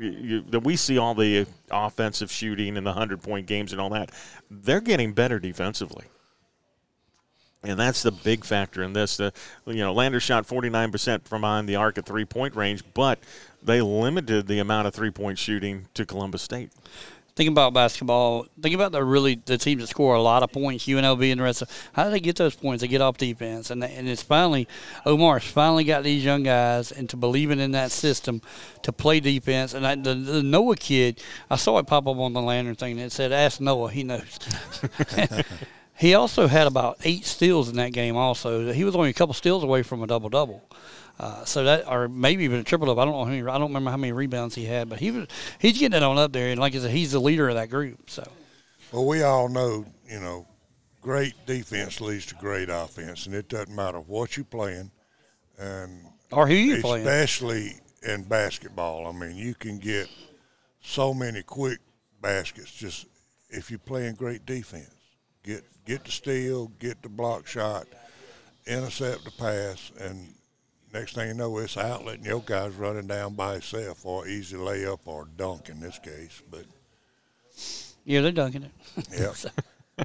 you, that we see all the offensive shooting and the 100 point games and all that, they're getting better defensively. And that's the big factor in this. The, you know, Lander shot 49% from behind the arc at three point range, but they limited the amount of three point shooting to Columbus State. Think about basketball. Think about the really the teams that score a lot of points, UNLV and the rest of. How do they get those points? They get off defense, and and it's finally Omar's finally got these young guys into believing in that system to play defense. And I, the, the Noah kid, I saw it pop up on the lantern thing that said, "Ask Noah, he knows." he also had about eight steals in that game. Also, he was only a couple steals away from a double double. Uh, so that, or maybe even a triple double. I don't know how many. I don't remember how many rebounds he had, but he was he's getting it on up there. And like I said, he's the leader of that group. So, well, we all know, you know, great defense leads to great offense, and it doesn't matter what you're playing, and or who you especially playing. Especially in basketball, I mean, you can get so many quick baskets just if you're playing great defense. Get get the steal, get the block shot, intercept the pass, and next thing you know, it's outlet, and your guy's running down by himself, or easy layup, or dunk in this case. But yeah, they're dunking it. Yeah.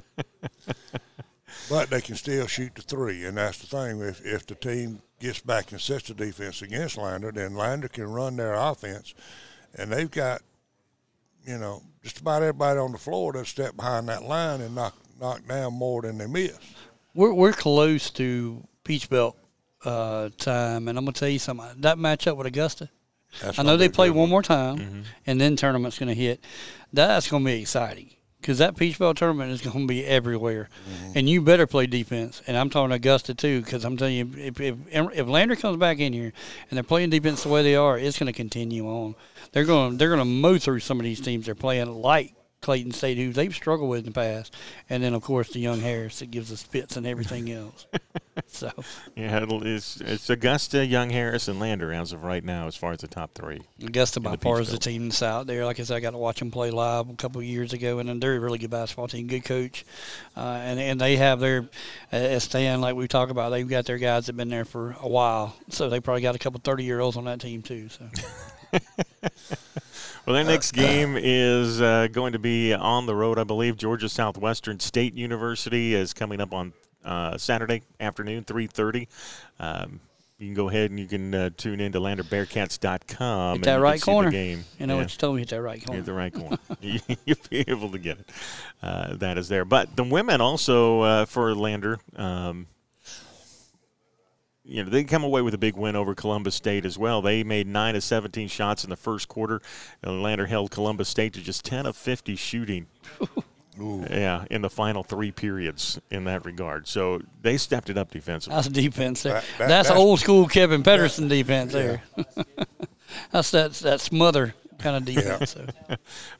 but they can still shoot the three, and that's the thing. If if the team gets back and sets the defense against Lander, then Lander can run their offense, and they've got, you know, just about everybody on the floor that step behind that line and knock knock down more than they miss. We're we're close to Peach Belt uh, time, and I'm gonna tell you something. That matchup with Augusta, That's I know they play one one. more time, and then tournament's gonna hit. That's gonna be exciting because that Peach Belt tournament is gonna be everywhere, and you better play defense. And I'm talking Augusta too, because I'm telling you, if, if if Lander comes back in here and they're playing defense the way they are, it's gonna continue on. They're gonna they're gonna mow through some of these teams they're playing like Clayton State, who they've struggled with in the past, and then of course the young Harris that gives us fits and everything else. so Yeah, it's, it's Augusta, Young Harris, and Lander as of right now, as far as the top three. Augusta by far is the team that's out there. Like I said, I got to watch them play live a couple of years ago, and they're a really good basketball team, good coach, uh, and and they have their uh, as Stan like we talk about. They've got their guys that've been there for a while, so they probably got a couple thirty year olds on that team too. So Well, their next game is uh, going to be on the road, I believe. Georgia Southwestern State University is coming up on uh, Saturday afternoon, 3.30. Um, you can go ahead and you can uh, tune in to landerbearcats.com. hit and that right corner. The game. you know Yeah. what you told me, hit that right corner. Hit the right corner. You- You'll be able to get it. Uh, that is there. But the women also uh, for Lander, um, you know, they come away with a big win over Columbus State as well. They made nine of 17 shots in the first quarter. And Lander held Columbus State to just 10 of 50 shooting. Yeah, in the final three periods in that regard. So they stepped it up defensively. That's defense there. That- that- that's, that's- old school Kevin Pedersen defense there. that's that that smother kind of defense. So.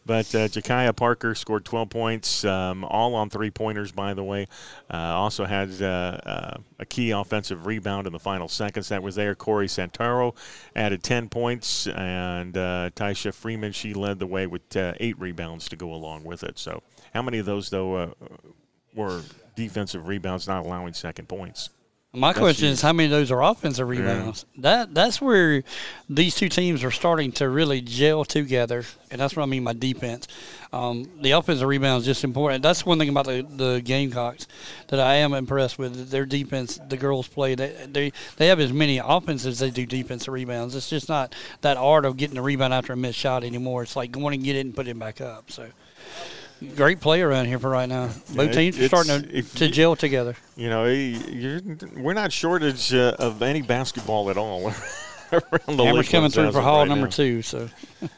But uh, Jakaya Parker scored 12 points, um, all on three pointers, by the way. Uh, also had uh, uh, a key offensive rebound in the final seconds that was there. Corey Santaro added 10 points, and uh, Taisha Freeman, she led the way with uh, eight rebounds to go along with it. So, how many of those, though, uh, were defensive rebounds not allowing second points? My question is, how many of those are offensive rebounds? That that's where these two teams are starting to really gel together, and that's what I mean by defense. Um, the offensive rebound is just important. That's one thing about the, the Gamecocks that I am impressed with. Their defense, the girls play. They they they have as many offenses as they do defensive rebounds. It's just not that art of getting a rebound after a missed shot anymore. It's like going and get it and put it back up. So. Great play around here for right now. Both it- teams are starting to, to you- gel together. You know, we're not shortage uh, of any basketball at all. around the Hammer's coming through for hall right number now. two. So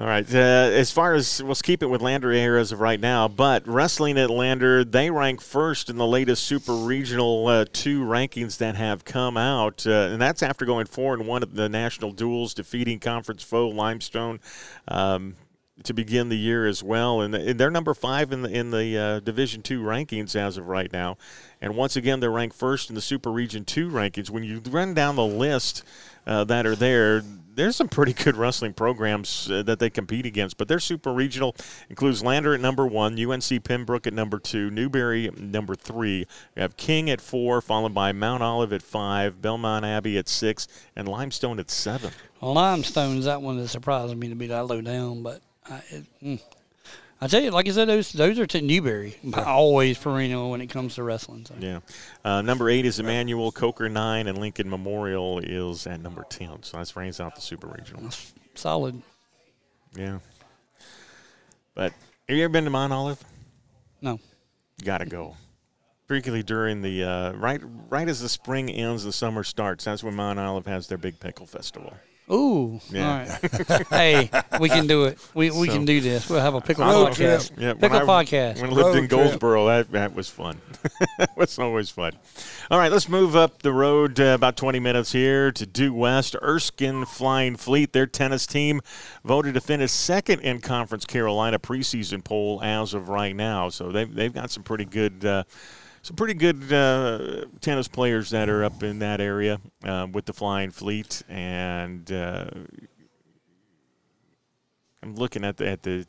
All right. Uh, as far as let's keep it with Lander here as of right now, but wrestling at Lander, they rank first in the latest Super Regional uh, two rankings that have come out, uh, and that's after going four and one at the national duels, defeating conference foe Limestone. Um, to begin the year as well, and, they're number five in the in the uh, Division Two rankings as of right now, and once again they're ranked first in the Super Region Two rankings. When you run down the list uh, that are there, there's some pretty good wrestling programs uh, that they compete against, but their Super Regional includes Lander at number one, UNC Pembroke at number two, Newberry number three. We have King at four, followed by Mount Olive at five, Belmont Abbey at six, and Limestone at seven. Limestone's that one that surprised me to be that low down, but I, it, mm. I tell you, like I said, those those are to Newberry. Always perennial when it comes to wrestling. So. Yeah. Uh, number eight is Emmanuel, Coker nine, and Lincoln Memorial is at number 10. So that's rounds out the Super Regional. That's solid. Yeah. But have you ever been to Mount Olive? No. Got to go. Particularly during the uh, right right as the spring ends, the summer starts. That's when Mount Olive has their big pickle festival. Ooh. Yeah. All right. hey, we can do it. We, we So- can do this. We'll have a pickle Road podcast. trip. Yeah, when Pickle I- podcast. When I lived in Road trip. Goldsboro, that, that was fun. that was always fun. All right, let's move up the road uh, about 20 minutes here to due west. Erskine Flying Fleet, their tennis team, voted to finish second in Conference Carolina preseason poll as of right now. So they've, they've got some pretty good. Uh, some pretty good uh, tennis players that are up in that area uh, with the Flying Fleet, and uh, I'm looking at the at the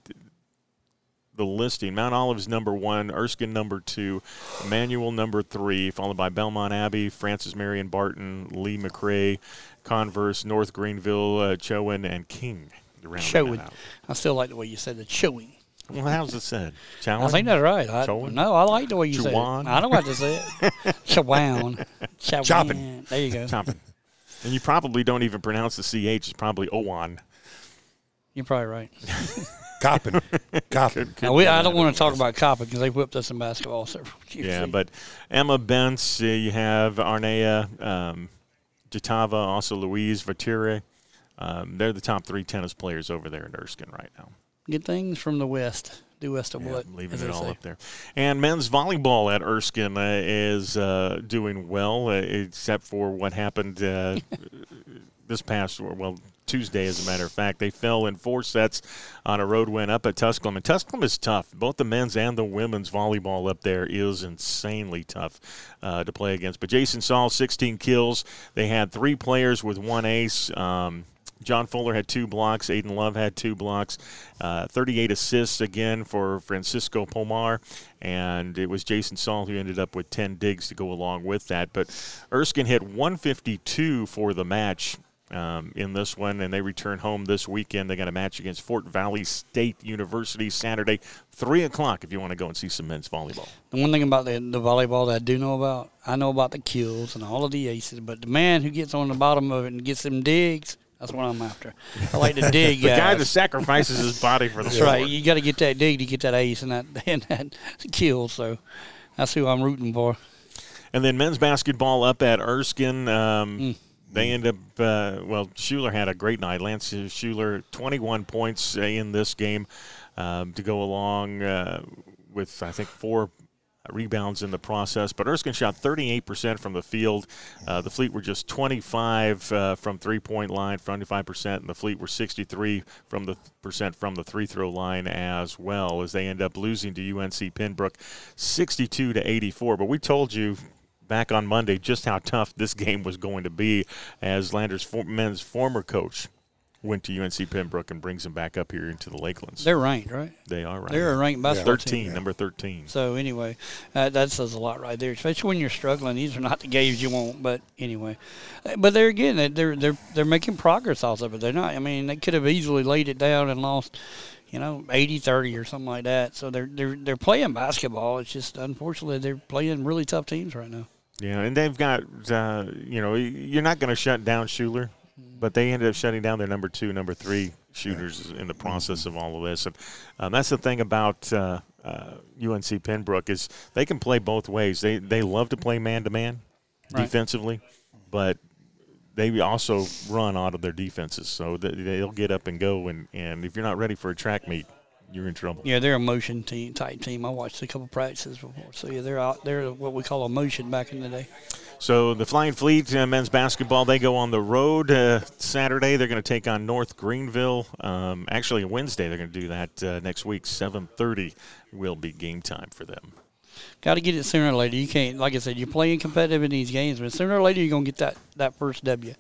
the listing. Mount Olive's number one, Erskine number two, Emmanuel number three, followed by Belmont Abbey, Francis Marion Barton, Lee McRae, Converse, North Greenville, uh, Chowan, and King. Showing. I still like the way you said it. Showing. Well, how's it said? Chowan? I think that's right. I, Showing? no, I like the way you said Chawan? it. I don't know what to say it. Chawan. Chawan. Chopping. There you go. Chopping. And you probably don't even pronounce the CH. It's probably Owan. You're probably right. Coppin. Coppin. Could Now, we, I don't want to talk about Coppin because they whipped us in basketball several years. Yeah, but Emma Bentz, uh, you have Arnea, um, Jatava, also Louise Vatire. Um, they're the top three tennis players over there in Erskine right now. Good things from the west. Due west of Yeah, what? Leaving it all say. up there. And men's volleyball at Erskine uh, is uh, doing well, uh, except for what happened uh, this past, well, Tuesday, as a matter of fact. They fell in four sets on a road win up at Tusculum. And Tusculum is tough. Both the men's and the women's volleyball up there is insanely tough uh, to play against. But Jason Saul, 16 kills. They had three players with one ace. Um, John Fuller had two blocks. Aiden Love had two blocks. Uh, 38 assists again for Francisco Pomar. And it was Jason Saul who ended up with 10 digs to go along with that. But Erskine hit 152 for the match. Um, in this one, and they return home this weekend. They got a match against Fort Valley State University Saturday, three o'clock. If you want to go and see some men's volleyball, The one thing about the, the volleyball that I do know about, I know about the kills and all of the aces, but the man who gets on the bottom of it and gets them digs, that's what I'm after. I like to dig the guys. guy that sacrifices his body for the That's sport. right. You got to get that dig to get that ace and that and that kill. So that's who I'm rooting for. And then men's basketball up at Erskine. Um, Mm. They end up, uh, well, Schuler had a great night. Lance Schuler, 21 points uh, in this game um, to go along uh, with, I think, four rebounds in the process. But Erskine shot 38% from the field. Uh, the Fleet were just 25 uh, from three-point line, 25%, and the Fleet were 63 from the percent from the free-throw line as well. As they end up losing to UNC Pembroke, 62 to 84. But we told you back on Monday just how tough this game was going to be as Landers' for- men's former coach went to UNC Pembroke and brings them back up here into the Lakelands. They're ranked, right? they are right. They're a ranked basketball 13, team. number 13. So anyway, uh, that says a lot right there. Especially when you're struggling. These are not the games you want. But anyway, Uh, but they're again they- they're they're they're making progress off of it. They're not. I mean, they could have easily laid it down and lost. You know, 80-30 or something like that. So they're they're they're playing basketball. It's just unfortunately they're playing really tough teams right now. Yeah, and they've got, uh, you know, you're not going to shut down Schuler, but they ended up shutting down their number two, number three shooters in the process of all of this. And um, that's the thing about uh, uh, UNC Pembroke is they can play both ways. They they love to play man to man defensively, but they also run out of their defenses, so th- they'll get up and go. And, and if you're not ready for a track meet, you're in trouble. Yeah, they're a motion team type team. I watched a couple practices before. So yeah, they're out. They're what we call a motion back in the day. So the Flying Fleet uh, men's basketball, they go on the road uh, Saturday. They're going to take on North Greenville. Um, actually, Wednesday they're going to do that uh, next week. 7:30 will be game time for them. Got to get it sooner or later. You can't, like I said, you're playing competitive in these games, but sooner or later you're gonna get that that first W.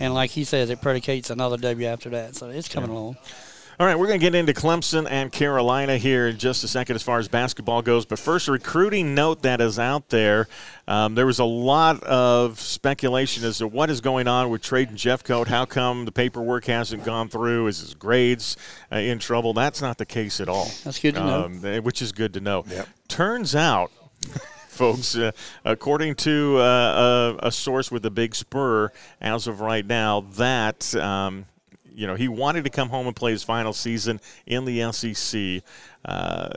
And like he says, it predicates another W after that. So it's coming along. All right, we're going to get into Clemson and Carolina here in just a second as far as basketball goes. But first, a recruiting note that is out there. Um, there was a lot of speculation as to what is going on with Trajan Jeffcoat. How come the paperwork hasn't gone through? Is his grades uh, in trouble? That's not the case at all. That's good to know. Um, eh, which is good to know. Yep. Turns out, folks, uh, according to uh, a, a source with a big spur, as of right now, that um, you know, he wanted to come home and play his final season in the SEC. Uh,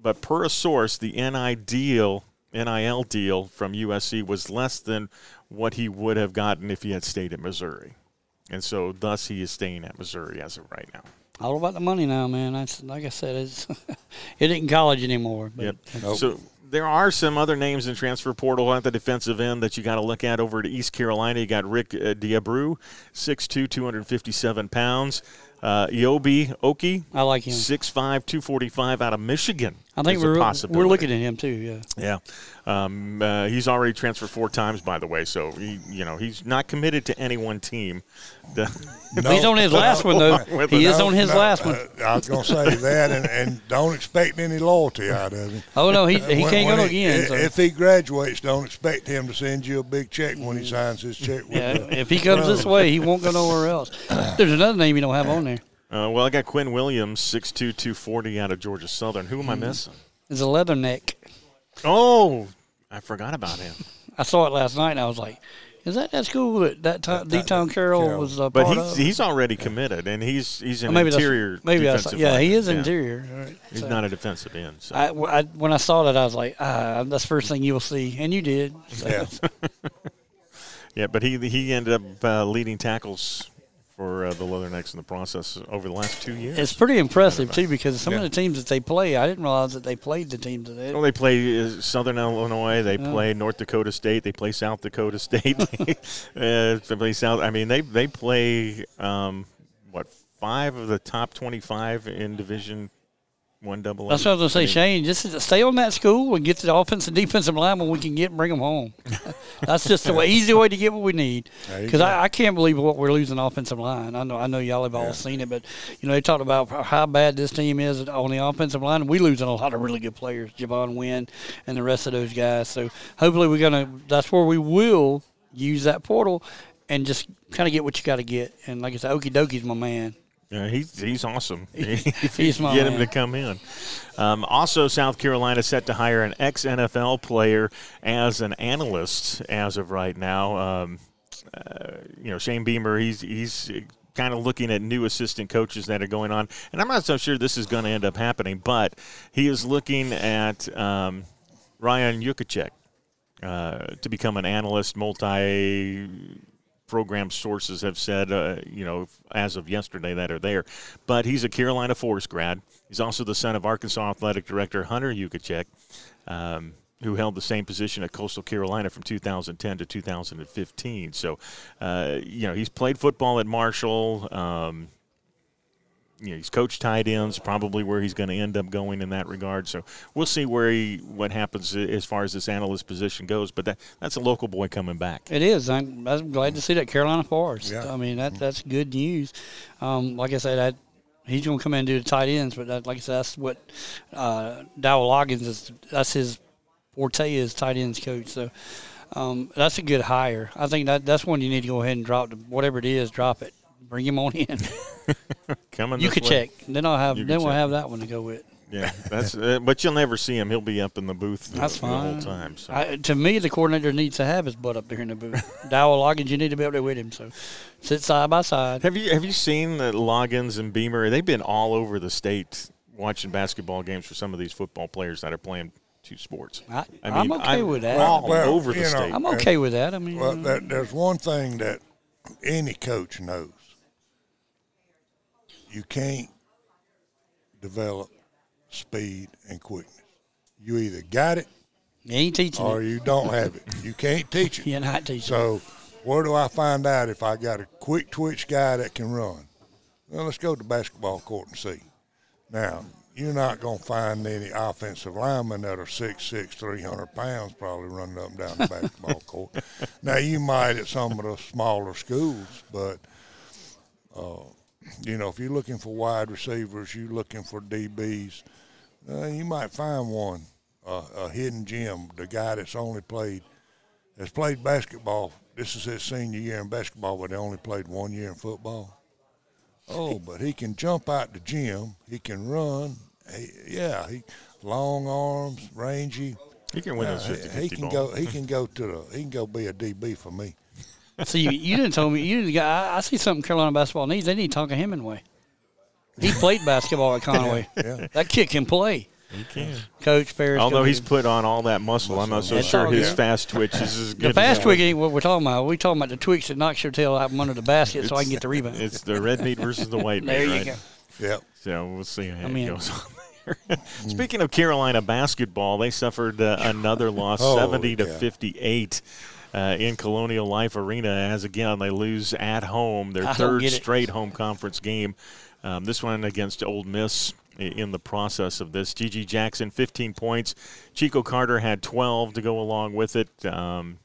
but per a source, the NI deal, NIL deal from USC was less than what he would have gotten if he had stayed at Missouri. And so, thus, he is staying at Missouri as of right now. All about the money now, man. That's like I said, it's it ain't college anymore. But Yep. So there are some other names in transfer portal at the defensive end that you got to look at over to East Carolina. You got Rick uh, D'Abreu, 6'2", 257 pounds. Uh, Iobi Oki, I like him. 6'5", 245 out of Michigan. I think we're we're looking at him too. Yeah. Yeah, um, uh, he's already transferred four times, by the way. So he, you know, he's not committed to any one team. No, He's on his last one though. With he the- is on his no, last one. uh, I was gonna say that, and, and don't expect any loyalty out of him. Oh no, he he When- can't when go he- again. So. If he graduates, don't expect him to send you a big check when he signs his check. With yeah, the- if he comes this way, he won't go nowhere else. There's another name you don't have on there. Uh, well, I got Quinn Williams, 6'2", 240 out of Georgia Southern. Who am I Mm-hmm. missing? It's a leatherneck. Oh, I forgot about him. I saw it last night and I was like, "Is that that school that that time D-Town Carroll Carroll. was a But part he's of?" he's already committed, and he's he's an Or maybe that's- interior maybe that's defensive yeah, he lineman. is interior. All right. He's So- not a defensive end. So. I, I- when I saw that, I was like, ah, that's the first thing you'll see, and you did. So, yeah, yeah, but he he ended up uh, leading tackles for uh, the Leathernecks in the process over the last two years. It's pretty impressive too, because some Yeah. of the teams that they play, I didn't realize that they played the teams that they. well, they play uh, Southern Illinois. They Yeah. play North Dakota State. They play South Dakota State. uh, they play South. I mean, they they play um, what five of the top twenty-five in Division One Double. That's what I was gonna say, Shane. Just stay on that school and get the offensive and defensive line when we can get and bring them home. That's just the way, easy way to get what we need. Because. I, I can't believe what we're losing offensive line. I know I know y'all have all seen it, but you know they talked about how bad this team is on the offensive line. We losing a lot of really good players, Jovaughn Gwyn and the rest of those guys. So hopefully we're gonna. That's where we will use that portal and just kind of get what you got to get. And like I said, Okie Dokie's my man. Yeah, he's he's awesome. He's my get him man. to come in. Um, also, South Carolina set to hire an ex NFL player as an analyst as of right now. Um, uh, you know, Shane Beamer, he's he's kind of looking at new assistant coaches that are going on, and I'm not so sure this is going to end up happening, but he is looking at um, Ryan Yurachek uh, to become an analyst, multi program sources have said, uh, you know, as of yesterday that are there. But he's a Carolina Forest grad. He's also the son of Arkansas Athletic Director Hunter Yurachek, um, who held the same position at Coastal Carolina from 2010 to 2015. So, uh, you know, he's played football at Marshall. Um, you know, he's coached tight ends, probably where he's going to end up going in that regard. So we'll see where he what happens as far as this analyst position goes. But that that's a local boy coming back. It is. I'm, I'm glad to see that Carolina Forest. Yeah. I mean, that that's good news. Um, like I said, that he's going to come in and do the tight ends, but that, like I said, that's what uh, Dow Loggins is. That's his forte is tight ends coach. So um, that's a good hire. I think that that's one you need to go ahead and drop. Whatever it is, drop it. Bring him on in. Coming, you this could way. check. Then I'll have. You Then we'll check. have that one to go with. Yeah, that's. Uh, but you'll never see him. He'll be up in the booth the, That's the whole time. So. I, to me, the coordinator needs to have his butt up there in the booth. Dow Loggins, you need to be up there with him. So sit side by side. have you have you seen the Loggins and Beamer? They've been all over the state watching basketball games for some of these football players that are playing two sports. I, I I'm mean, okay with that. All Well, over the you know, state. I'm okay with that. I mean, Well, that, there's one thing that any coach knows. You can't develop speed and quickness. You either got it you ain't teaching or it. you don't have it. You can't teach it. You're not teaching. So where do I find out if I got a quick twitch guy that can run? Well, let's go to the basketball court and see. Now, you're not going to find any offensive linemen that are 6'6", 300 pounds probably running up and down the basketball court. Now, you might at some of the smaller schools, but, uh, you know, if you're looking for wide receivers, you're looking for DBs, uh, you might find one, uh, a hidden gem, the guy that's only played has played basketball. This is his senior year in basketball, but he only played one year in football. Oh, but he can jump out the gym. He can run. He, yeah, he long arms, rangy. he can win Yeah, those 50 he, he can go. He can go to the. He can go be a DB for me. See, you, you didn't tell me. You didn't. I, I see something Carolina basketball needs. They need Tonka Hemingway. He played basketball at Conway. Yeah. That kid can play. He can. Coach Ferris. Although he's ahead. put on all that muscle, I'm not so It's sure his good. fast twitch is as good. the fast as twig ain't what we're talking about. We're talking about the twitch that knocks your tail out from under the basket so I can get the rebound. It's the red meat versus the white meat, there you right? go. Yep. So we'll see how I mean- it goes on there. Speaking of Carolina basketball, they suffered uh, another loss, Oh, 70 to yeah. 58. Uh, in Colonial Life Arena, as again they lose at home, their I third straight home conference game. Um, this one against Ole Miss in the process of this. GG Jackson, 15 points. Chico Carter had 12 to go along with it. Um,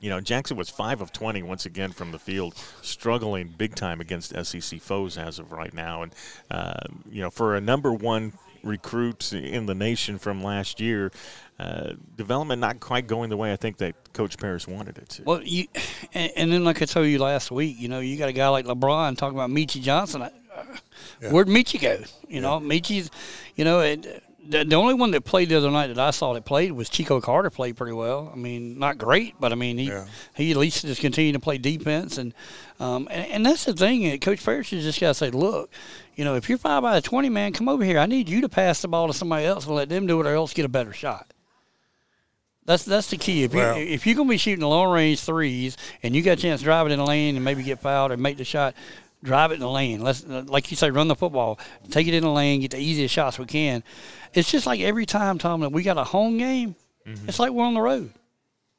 you know, Jackson was 5 of 20 once again from the field, struggling big time against SEC foes as of right now. And, uh, you know, for a number one recruit in the nation from last year, uh, development not quite going the way I think that Coach Paris wanted it to. Well, you and, and then like I told you last week, you know, you got a guy like LeBron talking about Meechie Johnson. Uh, Where'd Meechie go? You know, Meechie's, you know, it, the, the only one that played the other night that I saw that played was Chico Carter. Played pretty well. I mean, not great, but I mean, he Yeah. he at least just continued to play defense, and um, and, and that's the thing. uh, Coach Ferris has just got to say, look, you know, if you're five out of twenty, man, come over here. I need you to pass the ball to somebody else and let them do it, or else get a better shot. That's that's the key. If you Well- if you're gonna be shooting long range threes and you got a chance to drive it in the lane and maybe get fouled or make the shot, drive it in the lane. Let's like you say, run the football, take it in the lane, get the easiest shots we can. It's just like every time, Tom, that we got a home game, mm-hmm. it's like we're on the road.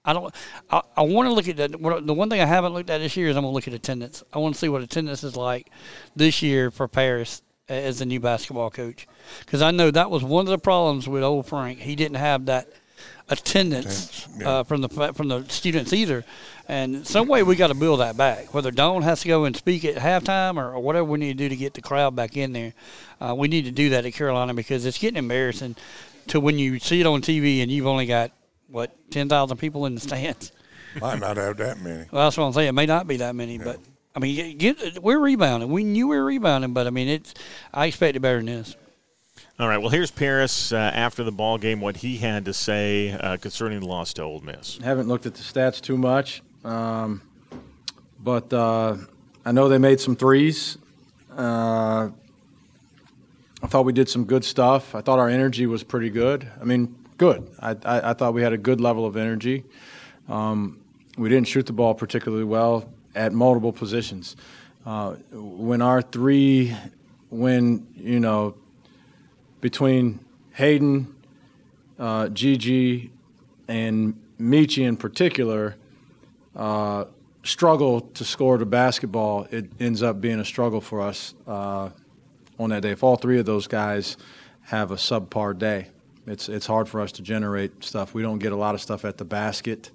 I don't. I, I want to look at that. what- The one thing I haven't looked at this year is I'm gonna look at attendance. I want to see what attendance is like this year for Paris as the new basketball coach, because I know that was one of the problems with old Frank. He didn't have that attendance Attendance, yeah. uh, from the from the students either, and some way we got to build that back. Whether Dawn has to go and speak at halftime or, or whatever we need to do to get the crowd back in there, uh, we need to do that at Carolina because it's getting embarrassing to when you see it on TV and you've only got what ten thousand people in the stands. Might not have that many. Well, that's what I'm saying. It may not be that many, but I mean, get, get, we're rebounding. We knew we were rebounding, but I mean, it's I expected better than this. All right, well, here's Paris uh, after the ball game, what he had to say uh, concerning the loss to Ole Miss. haven't looked at the stats too much, um, but uh, I know they made some threes. Uh, I thought we did some good stuff. I thought our energy was pretty good. I mean, good. I, I, I thought we had a good level of energy. Um, we didn't shoot the ball particularly well at multiple positions. Uh, when our three, when you know, between Hayden, uh, GG, and Meechie in particular uh, struggle to score the basketball, it ends up being a struggle for us uh, on that day. If all three of those guys have a subpar day, it's it's hard for us to generate stuff. We don't get a lot of stuff at the basket.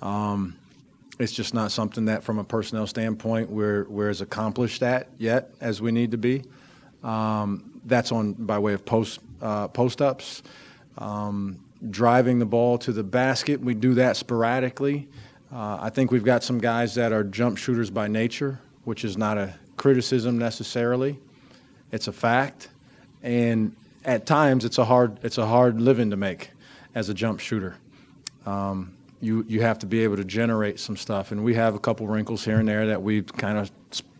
Um, it's just not something that, from a personnel standpoint, we're we're as accomplished at yet as we need to be. Um, that's on by way of post uh, post ups um, driving the ball to the basket. We do that sporadically. Uh, I think we've got some guys that are jump shooters by nature, which is not a criticism necessarily. It's a fact, and at times it's a hard it's a hard living to make as a jump shooter. Um, you you have to be able to generate some stuff, and we have a couple wrinkles here and there that we kind of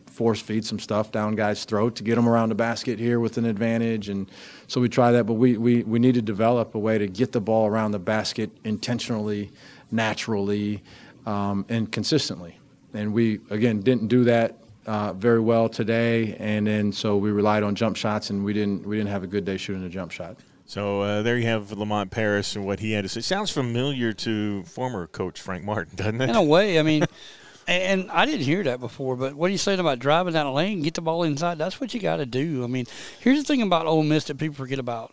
force feed some stuff down guys' throat to get them around the basket here with an advantage, and so we try that. But we we we need to develop a way to get the ball around the basket intentionally, naturally, um, and consistently. And we again didn't do that uh, very well today, and then so we relied on jump shots, and we didn't we didn't have a good day shooting a jump shot. So uh, there you have Lamont Paris and what he had to say. Sounds familiar to former coach Frank Martin, doesn't it? In a way, I mean, and I didn't hear that before. But what are you saying about driving down the lane, get the ball inside? That's what you got to do. I mean, here's the thing about Ole Miss that people forget about.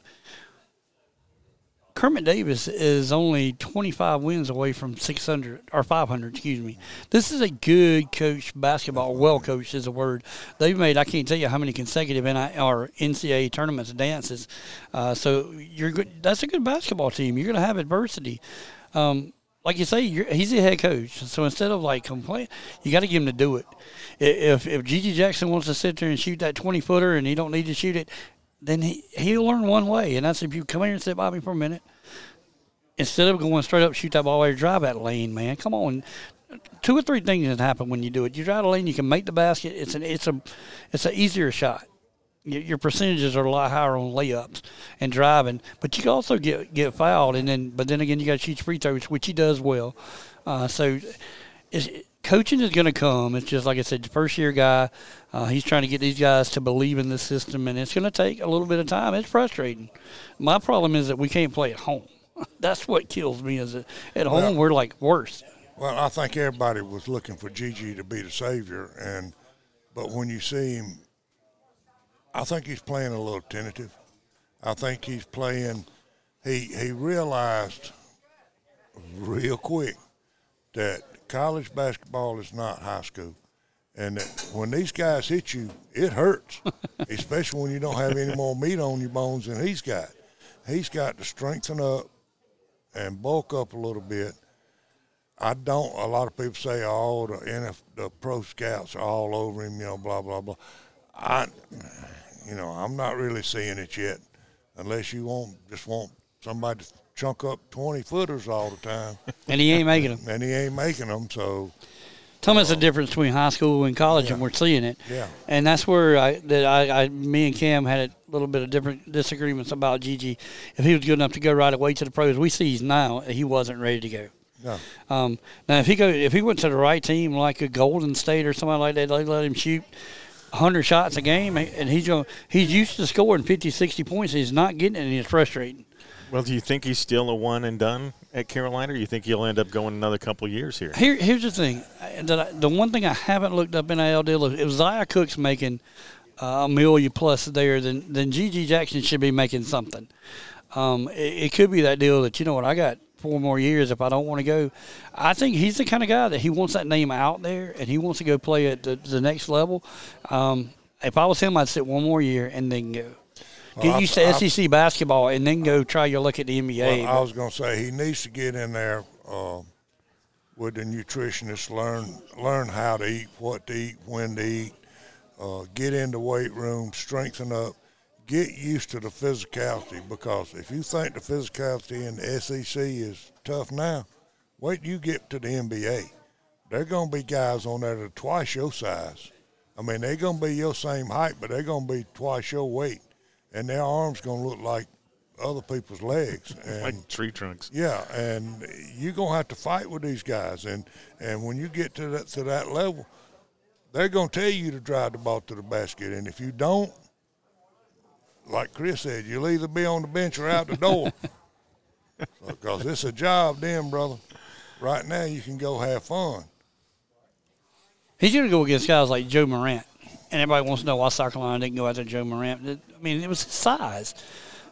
Kermit Davis is only 25 wins away from 600 or 500, excuse me. This is a good coach basketball, well coached is a word. They've made I can't tell you how many consecutive NI or NCAA tournaments dances. Uh, so you're good. That's a good basketball team. You're going to have adversity. Um, like you say, he's a head coach. So instead of like complain, you got to get him to do it. If if GG Jackson wants to sit there and shoot that 20 footer and he don't need to shoot it, then he he'll learn one way, and that's if you come here and sit by me for a minute. Instead of going straight up, shoot that ball or drive that lane, man. Come on, two or three things that happen when you do it. You drive the lane, you can make the basket. It's an it's a it's an easier shot. Your, your percentages are a lot higher on layups and driving, but you can also get get fouled, and then but then again you got to shoot free throws, which he does well. Uh, so, it's, coaching is going to come. It's just like I said, the first year guy. Uh, he's trying to get these guys to believe in the system, and it's going to take a little bit of time. It's frustrating. My problem is that we can't play at home. That's what kills me. Is that at home Well- we're like worse. Well, I think everybody was looking for GG to be the savior, and but when you see him, I think he's playing a little tentative. I think he's playing. He he realized real quick that college basketball is not high school, and that when these guys hit you, it hurts, especially when you don't have any more meat on your bones than he's got. He's got to strengthen up and bulk up a little bit. I don't. A lot of people say, "Oh, the NF, the pro scouts are all over him," you know, blah blah blah. I, you know, I'm not really seeing it yet, unless you want just want somebody to chunk up twenty footers all the time, and he ain't making them. and he ain't making them. So Tell me, it's the difference between high school and college, and we're seeing it. Yeah. And that's where I that I, I me and Cam had a little bit of different disagreements about GG. If he was good enough to go right away to the pros, we see he's now he wasn't ready to go. no, Um, now, if he go, if he went to the right team like a Golden State or somebody like that, they let him shoot 100 shots a game, and he's going, he's used to scoring 50, 60 points. He's not getting it, and it's frustrating. Well, do you think he's still a one and done at Carolina, or you think he'll end up going another couple years here? Here, here's the thing. I, the one thing I haven't looked up in AL deal is if Zia Cooke's making uh, a million plus there, then then GG Jackson should be making something. Um, it, it could be that deal that you know what I got four more years if I don't want to go. I think he's the kind of guy that he wants that name out there and he wants to go play at the, the next level. Um, if I was him, I'd sit one more year and then go. Get I- used to I- SEC basketball and then go try your luck at the NBA. well, I was going to say he needs to get in there uh, with the nutritionist, learn learn how to eat, what to eat, when to eat, uh, get in the weight room, strengthen up, get used to the physicality. Because if you think the physicality in the SEC is tough now, wait till you get to the NBA. They're going to be guys on there that are twice your size. I mean, they're going to be your same height, but they're going to be twice your weight, and their arms going to look like other people's legs. And Like tree trunks. yeah, and you're gonna have to fight with these guys, and and when you get to that to that level, they're gonna tell you to drive the ball to the basket, and if you don't, like Chris said, you'll either be on the bench or out the door, because it's a job, then, brother. Right now, you can go have fun. He's going to go against guys like Ja Morant. And everybody wants to know why South Carolina didn't go after Ja Morant. I mean, it was his size.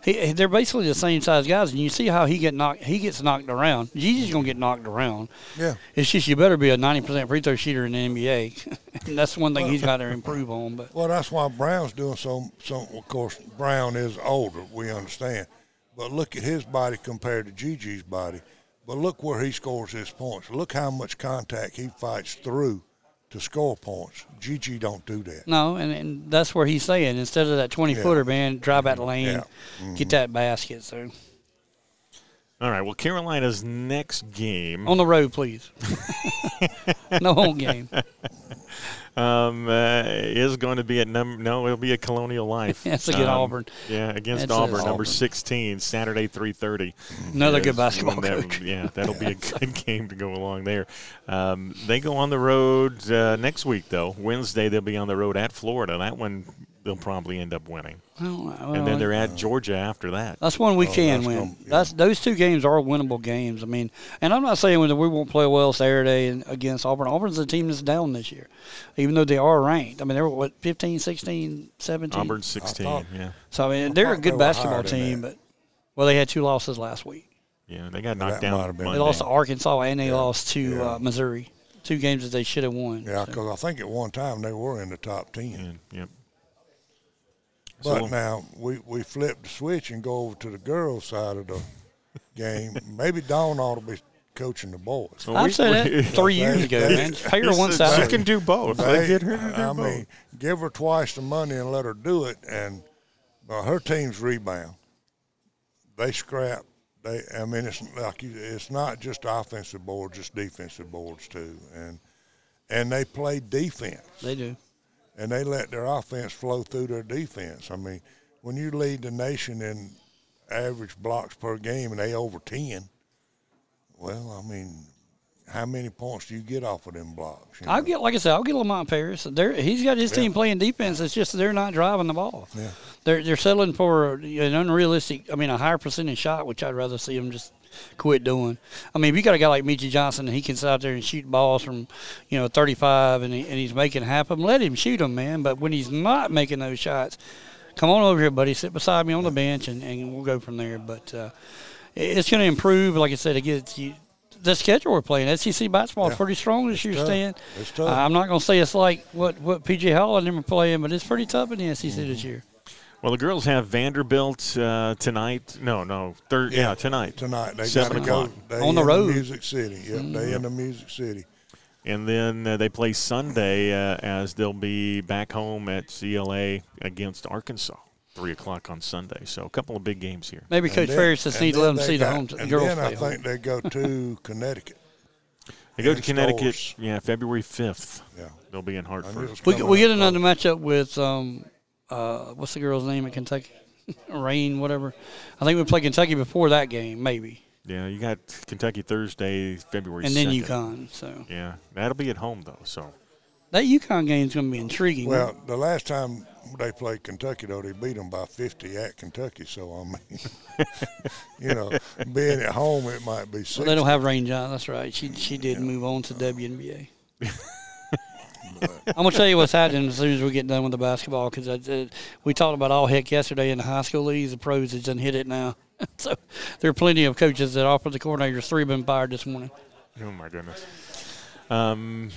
He, they're basically the same size guys, and you see how he get knocked. He gets knocked around. GG's gonna get knocked around. Yeah. It's just you better be a ninety percent free throw shooter in the NBA. and that's one thing he's got to improve on. But Well, that's why Brown's doing so. So, of course, Brown is older. We understand, but look at his body compared to GG's body. But look where he scores his points. Look how much contact he fights through to score points. GG don't do that. no, and, and that's where he's saying instead of that twenty Yeah. footer, man, drive out the lane, Yeah. Mm-hmm. get that basket. So All right. Well, Carolina's next game on the road, please. no home game. um, uh, is going to be at number. No, it'll be a Colonial Life. That's get Um, Auburn. Yeah, against That's Auburn, number Auburn. 16, Saturday, 3:30. Another is good basketball that- coach. Yeah, that'll be a good game to go along there. Um, they go on the road uh, next week, though. Wednesday, they'll be on the road at Florida. That one they'll probably end up winning, Well, and then they're at Georgia after that. That's one we Oh, can that's win. gonna- yeah. That's those two games are winnable games. I mean, and I'm not saying that we won't play well Saturday against Auburn. Auburn's a team that's down this year, even though they are ranked. I mean, they're what 15, 16, 17. Auburn 16. thought- yeah, So I mean, they're a thought they good basketball team, but well, they had two losses last week. yeah, they got knocked That down. might have been- They lost to Arkansas and they Yeah. lost to Yeah. uh, Missouri. Two games that they should have won. Yeah, So- because I think at one time they were in the top ten. Yeah, yep. But So- now we we flip the switch and go over to the girls' side of the game. Maybe Dawn ought to be coaching the boys. So we- I've said we- that three years ago, They- man. Pay her one said She can do both. They- They get her to do I both. mean, give her twice the money and let her do it. And uh, her team's rebound. They scrap. They, I mean, it's like you, it's not just offensive boards, it's defensive boards too, and and they play defense They do. And they let their offense flow through their defense. I mean, when you lead the nation in average blocks per game and they over ten, well, I mean, how many points do you get off of them blocks? you I'll get, like I said, I'll get Lamont Paris. They're, he's got his team playing defense. It's just they're not driving the ball. Yeah. They're they're settling for an unrealistic. I mean, a higher percentage shot, which I'd rather see them just quit doing. I mean, if you got a guy like Meechie Johnson and he can sit out there and shoot balls from, you know, 35 and, he, and he's making half of them, let him shoot them, man. But when he's not making those shots, come on over here, buddy. Sit beside me on the bench and, and we'll go from there. But uh, it's going to improve. Like I said, it gets you. The schedule we're playing, SEC basketball is Yeah. pretty strong this year. Stan. It's tough. I'm not going to say it's like what, what PJ Hall and them are playing, but it's pretty tough in the SEC this Mm-hmm. year. Well, the girls have Vanderbilt uh, tonight. No, no, third. Yeah, tonight. tonight. They got Seven to go. o'clock. They On the in road. Music City. Yep, they in the Music City. And then uh, they play Sunday uh, as they'll be back home at CLA against Arkansas, three o'clock on Sunday. So a couple of big games here. Maybe Coach And then- Ferris just and need to let them they see the home And girls then play I home. think they go to Connecticut. They go to Connecticut. Stars. Yeah, February fifth. Yeah. They'll be in I knew it Hartford. We, we get another matchup with um, uh, what's the girl's name at Kentucky? Rhyne, whatever. I think we played Kentucky before that game, maybe, Yeah, you got Kentucky Thursday, February. and then 2nd. UConn. So Yeah, that'll be at home though. So that UConn game is going to be intriguing. Well, the last time they played Kentucky, though, they beat them by 50 at Kentucky. So, I mean, you know, being at home, it might be 60. Well, they don't have Rhyne John. That's right. She she did move on to WNBA. I'm gonna tell you what's happening as soon as we get done with the basketball because uh, we talked about all heck yesterday in the high school leagues. The pros have done hit it now, so there are plenty of coaches that offer the coordinators. Three have been fired this morning. Oh my goodness. Um,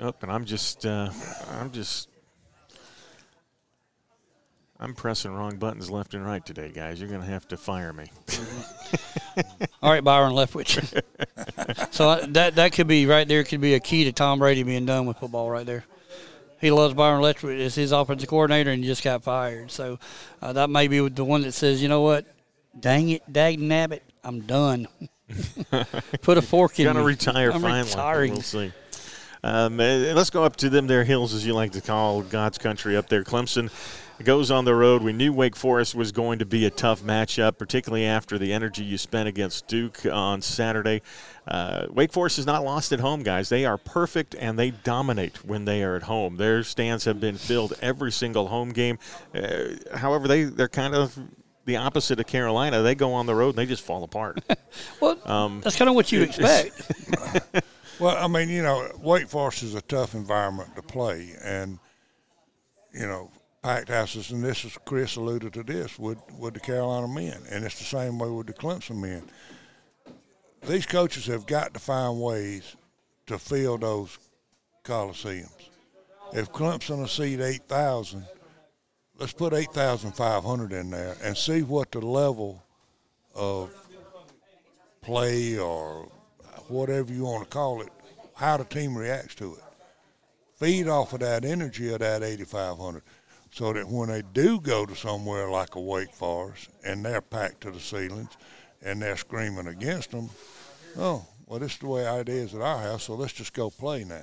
oh, and I'm just, uh, I'm just, I'm pressing wrong buttons left and right today, guys. You're gonna have to fire me. All right, Byron Leftwich. so uh, that that could be right there. Could be a key to Tom Brady being done with football right there. He loves Byron Leftwich as his offensive coordinator, and he just got fired. So uh, that may be the one that says, you know what, dang it, dag nabbit, I'm done. Put a fork in Gonna me. retire I'm finally. retiring. We'll see. Um, uh, let's go up to them there hills, as you like to call God's country up there. Clemson goes on the road. We knew Wake Forest was going to be a tough matchup, particularly after the energy you spent against Duke on Saturday. Uh, Wake Forest is not lost at home, guys. They are perfect and they dominate when they are at home. Their stands have been filled every single home game. Uh, however, they they're kind of the opposite of Carolina. They go on the road and they just fall apart. Well, Um, that's kind of what you expect. Well, I mean, you know, Wake Forest is a tough environment to play, and you know, packed houses, and this is Chris alluded to this with with the Carolina men, and it's the same way with the Clemson men. These coaches have got to find ways to fill those coliseums. If Clemson will seat eight thousand, let's put eight thousand five hundred in there and see what the level of play or whatever you want to call it, how the team reacts to it. Feed off of that energy of that 8,500 so that when they do go to somewhere like a Wake Forest and they're packed to the ceilings and they're screaming against them, oh, well, this is the way it is at our house, so let's just go play now.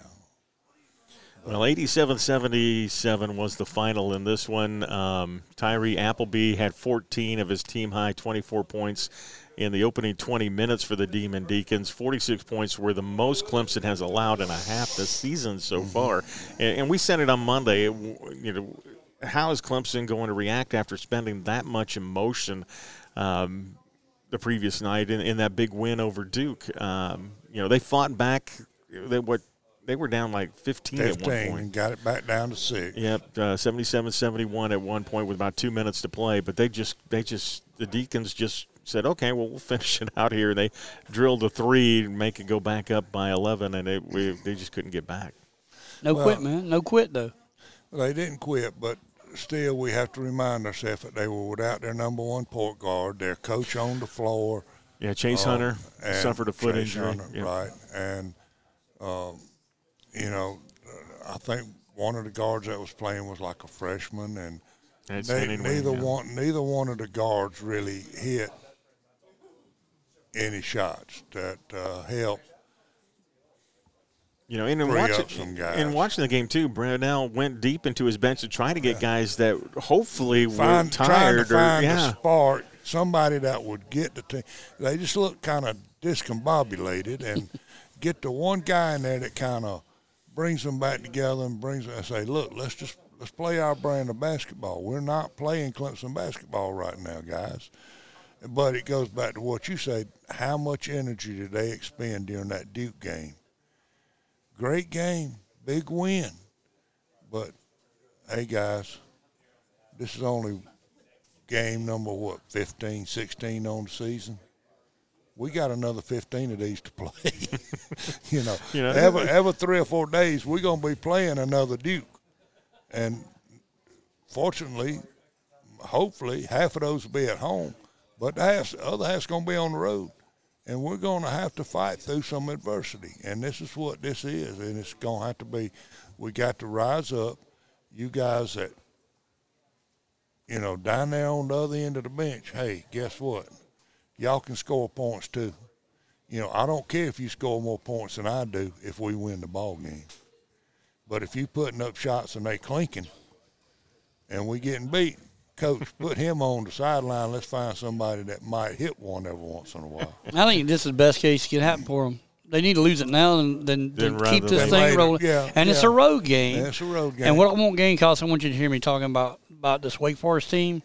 Well, 87 77 was the final in this one. Um, Tyree Appleby had 14 of his team high 24 points in the opening 20 minutes for the Demon Deacons. 46 points were the most Clemson has allowed in a half this season so far. And, and we said it on Monday. You know, how is Clemson going to react after spending that much emotion? Um, the previous night in, in that big win over Duke. Um, you know, they fought back. They what they were down like 15, at one point. and got it back down to six. Yep, uh, 77-71 at one point with about two minutes to play. But they just, they just, the Deacons just said, okay, well, we'll finish it out here. They drilled a three and make it go back up by 11, and it, we, they just couldn't get back. No Well- quit, man. No quit though. They didn't quit, but still, we have to remind ourselves that they were without their number one point guard, their coach on the floor. Yeah, Chase uh, Hunter suffered a foot Chase injury. Hunter. Right, and um, you know, I think one of the guards that was playing was like a freshman, and That's they, neither yeah. one neither one of the guards really hit any shots that uh, help. You know, and in watching, in watching the game too, Brownell went deep into his bench to try to get guys that hopefully Find, were tired or yeah. a spark, somebody that would get the team. They just look kind of discombobulated and get the one guy in there that kind of brings them back together and brings and say, look, let's just let's play our brand of basketball. We're not playing Clemson basketball right now, guys. But it goes back to what you said. How much energy did they expend during that Duke game? Great game, big win. But hey, guys, this is only game number what 15, 16 on the season. We got another 15 of these to play. you know, You know, every, every three or four days we're going to be playing another Duke. And fortunately, hopefully, half of those will be at home, but the, half, the other half's going to be on the road. And we're going to have to fight through some adversity. And this is what this is. And it's going to have to be, we got to rise up. You guys that, you know, down there on the other end of the bench, hey, guess what? Y'all can score points too. You know, I don't care if you score more points than I do if we win the ball game. But if you putting up shots and they clinking, and we getting beat, coach, put him on the sideline. Let's find somebody that might hit one every once in a while. I think this is the best case can happen for them. They need to lose it now and then, Then then keep this thing later. rolling. Yeah, and it's a road game. Yeah, it's a road game. And what I want game costs, I want you to hear me talking about about this Wake Forest team.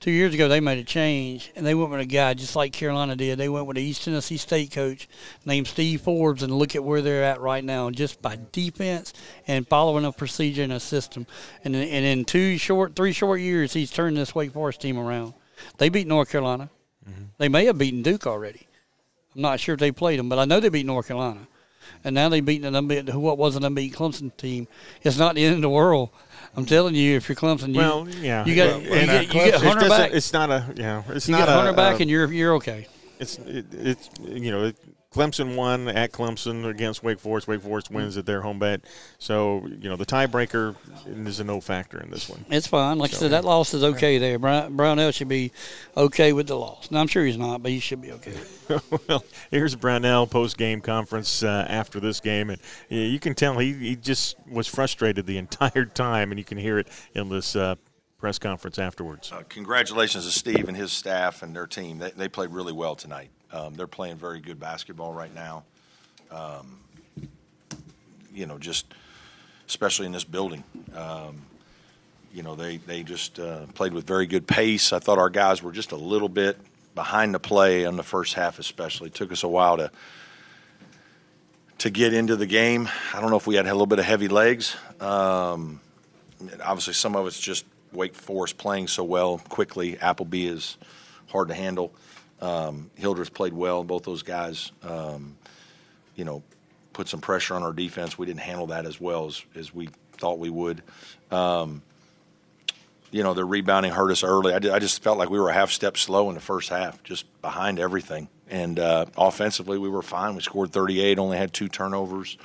Two years ago, they made a change, and they went with a guy just like Carolina did. They went with the East Tennessee State coach named Steve Forbes, and look at where they're at right now, just by defense and following a procedure and a system. And in, and in two short, three short years, he's turned this Wake Forest team around. They beat North Carolina. Mm-hmm. They may have beaten Duke already. I'm not sure if they played them, but I know they beat North Carolina. And now they've beaten an unbeaten, what was an unbeaten Clemson team. It's not the end of the world. I'm telling you, if you're Clemson, you, Well, yeah. you got Well, you, well, get, uh, you now get It Hunter doesn't- back. It's not a yeah. It's You not get Hunter back, a- and you're you're okay. it's it, it's you know it, Clemson won at Clemson against Wake Forest. Wake Forest wins at their home bet. So you know the tiebreaker is a no factor in this one. It's fine. Like I said, that loss is okay there. Brown, Brownell should be okay with the loss. Now I'm sure he's not, but he should be okay. well, here's Brownell post game conference uh, after this game, and yeah, you can tell he, he just was frustrated the entire time, and you can hear it in this uh, press conference afterwards. Uh, congratulations to Steve and his staff and their team. They, they played really well tonight. Um, they're playing very good basketball right now. Um, you know, just especially in this building. Um, you know, they they just uh, played with very good pace. I thought our guys were just a little bit behind the play on the first half, especially. It took us a while to to get into the game. I don't know if we had a little bit of heavy legs. Um, obviously, some of it's just Wake Forest playing so well quickly. Appleby is hard to handle. Um, Hildreth played well. Both those guys, um, you know, put some pressure on our defense. We didn't handle that as well as, as we thought we would. Um, you know, the rebounding hurt us early. I, did, I just felt like we were a half step slow in the first half, just behind everything. And uh, offensively, we were fine. We scored 38, only had two turnovers.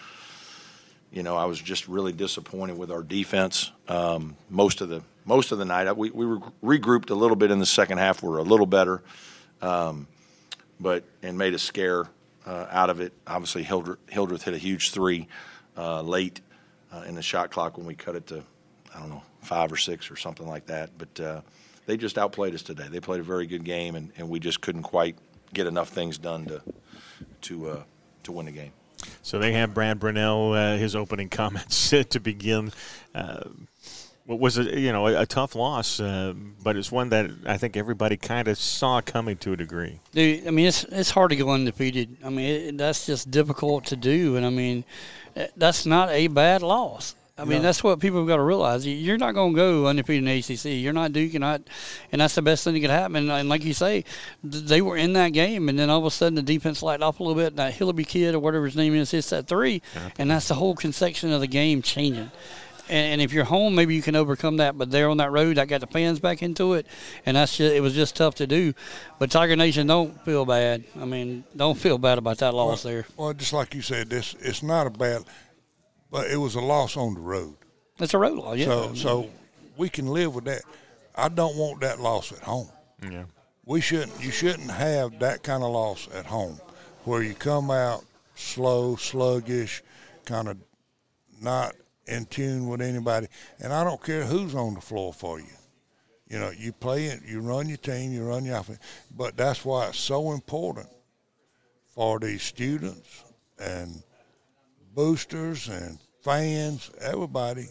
You know, I was just really disappointed with our defense um, most of the most of the night. We we were regrouped a little bit in the second half. We are a little better, um, but and made a scare uh, out of it. Obviously, Hildreth, Hildreth hit a huge three uh, late uh, in the shot clock when we cut it to I don't know five or six or something like that. But uh, they just outplayed us today. They played a very good game, and, and we just couldn't quite get enough things done to to uh, to win the game. So they have Brad Brownell, uh, his opening comments to begin. What was a you know a, tough loss, uh, but it's one that I think everybody kind of saw coming to a degree. Dude, I mean, it's it's hard to go undefeated. I mean, it, that's just difficult to do, and I mean, eh, that's not a bad loss. I mean, that's what people have got to realize. You- You're not going to go undefeated in ACC. You're not Duke. You're not, and that's the best thing that could happen. And, like you say, they were in that game, and then all of a sudden the defense lighted off a little bit. And that Hillaby kid or whatever his name is hits that three, and that's the whole conception of the game changing. And, and if you're home, maybe you can overcome that. But there on that road, I got the fans back into it, and that's just, it was just tough to do. But Tiger Nation, don't feel bad. I mean, don't feel bad about that loss there. Well, just like you said, this it's not a bad, but it was a loss on the road. It's a road loss, yeah. So so we can live with that. I don't want that loss at home. Yeah. we shouldn't. You shouldn't have that kind of loss at home, where you come out slow, sluggish, kind of not in tune with anybody. And I don't care who's on the floor for you. You know, you play it, you run your team, you run your offense. But that's why it's so important for these students and boosters and fans, everybody.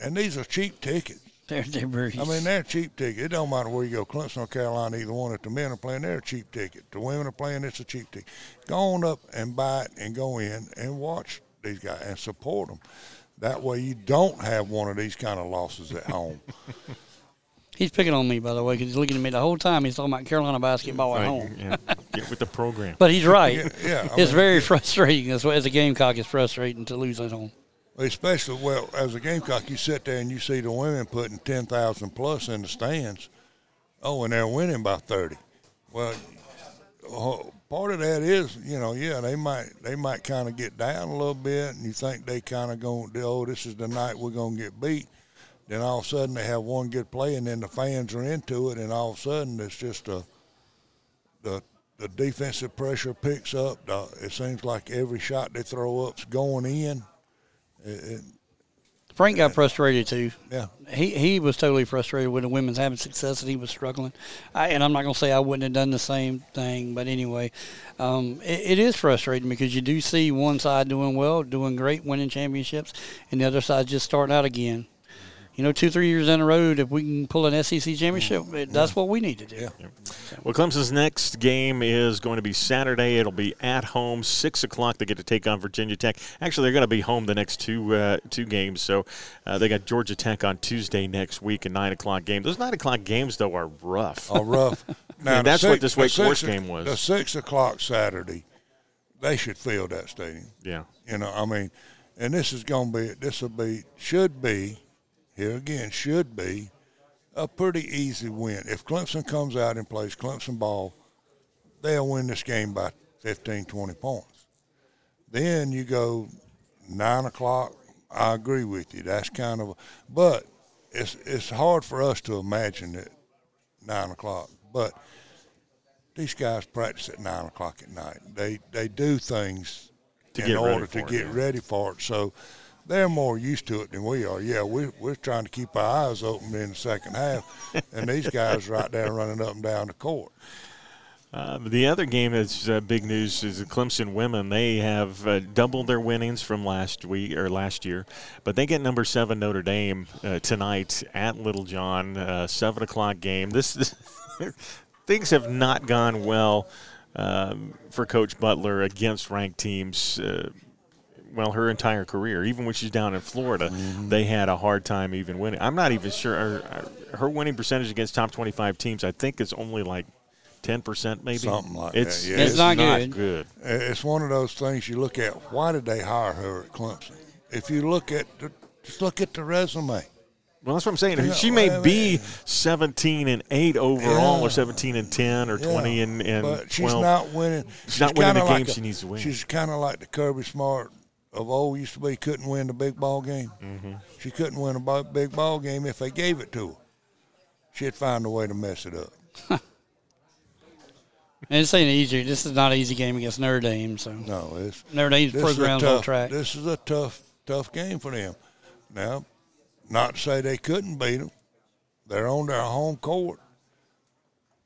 And these are cheap tickets. They're, they're. I mean, they're cheap tickets. It don't matter where you go, Clemson or Carolina, either one. If the men are playing, they're a cheap ticket. The women are playing, it's a cheap ticket. Go on up and buy it and go in and watch these guys and support them. That way, you don't have one of these kind of losses at home. He's picking on me, by the way, because he's looking at me the whole time. He's talking about Carolina basketball at home. yeah. Get with the program. But he's right. Yeah, yeah, it's mean- very frustrating. As, as a Gamecock, it's frustrating to lose at home. Especially, well, as a Gamecock, you sit there and you see the women putting 10,000 plus in the stands. Oh, and they're winning by 30. Well, oh, part of that is, you know, yeah, they might they might kind of get down a little bit, and you think they kind of going, oh, this is the night we're to get beat. Then all of a sudden they have one good play, and then the fans are into it, and all of a sudden it's just a the the defensive pressure picks up. The, it seems like every shot they throw up's going in. It, it, Frank got frustrated too. yeah, He he was totally frustrated with the women's having success and he was struggling. I, and I'm not going to say I wouldn't have done the same thing, but anyway, um, it, it is frustrating because you do see one side doing well, doing great, winning championships, and the other side just starting out again. You know, two three years in a row, if we can pull an SEC championship, it, that's what we need to do. Well, Clemson's next game is going to be Saturday. It'll be at home, six o'clock. They get to take on Virginia Tech. Actually, they're going to be home the next two uh, two games. So uh, they got Georgia Tech on Tuesday next week, a nine o'clock game. Those nine o'clock games though are rough. all rough. Now And the that's what this the Wake Forest game was. The six o'clock Saturday, they should fill that stadium. Yeah. You know, I mean, and this is going to be, this will be, should be, here again, should be a pretty easy win. If Clemson comes out and plays Clemson ball, they'll win this game by 15, 20 points. Then you go nine o'clock. I agree with you. That's kind of, but it's it's hard for us to imagine it nine o'clock. But these guys practice at nine o'clock at night. They they do things To in order to it, get yeah. ready for it. So they're more used to it than we are. Yeah, we're we're trying to keep our eyes open in the second half, and these guys right there running up and down the court. Uh, the other game that's uh, big news is the Clemson women. They have uh, doubled their winnings from last week or last year, but they get number seven Notre Dame uh, tonight at Littlejohn, uh, seven o'clock game. This things have not gone well um, for Coach Butler against ranked teams. Well, her entire career, even when she's down in Florida, mm-hmm. they had a hard time even winning. I'm not even sure her, her winning percentage against top 25 teams. I think is only like 10% maybe. Something like it's, that, yeah. It's It's, not not, good. good. It's one of those things you look at. Why did they hire her at Clemson? If you look at the, just look at the resume. Well, that's what I'm saying. Yeah, she may well, be 17 and 8 overall, Yeah. or 17 and 10, or 20 Yeah, and, and but 12. she's not winning. She's not winning the like games a- she needs to win. She's kind of like the Kirby Smart of old used to be. Couldn't win the big ball game. Mm-hmm. She couldn't win a big ball game if they gave it to her. She'd find a way to mess it up. And this ain't easy. This is not an easy game against Notre Dame. So No, it's Notre Dame's this is a on tough- track. This is a tough, tough game for them. Now, not to say they couldn't beat them. They're on their home court.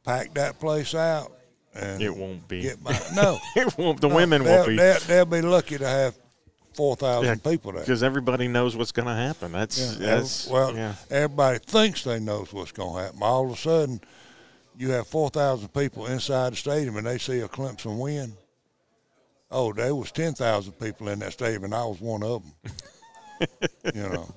Pack that place out and It won't be. get by. No, it won't. The women they'll, won't be. They'll, they'll be lucky to have four thousand people there. Because everybody knows what's going to happen. That's, Yeah, that's well, yeah. everybody thinks they knows what's going to happen. All of a sudden, you have four thousand people inside the stadium, and they see a Clemson win. Oh, there was ten thousand people in that stadium, and I was one of them. you know,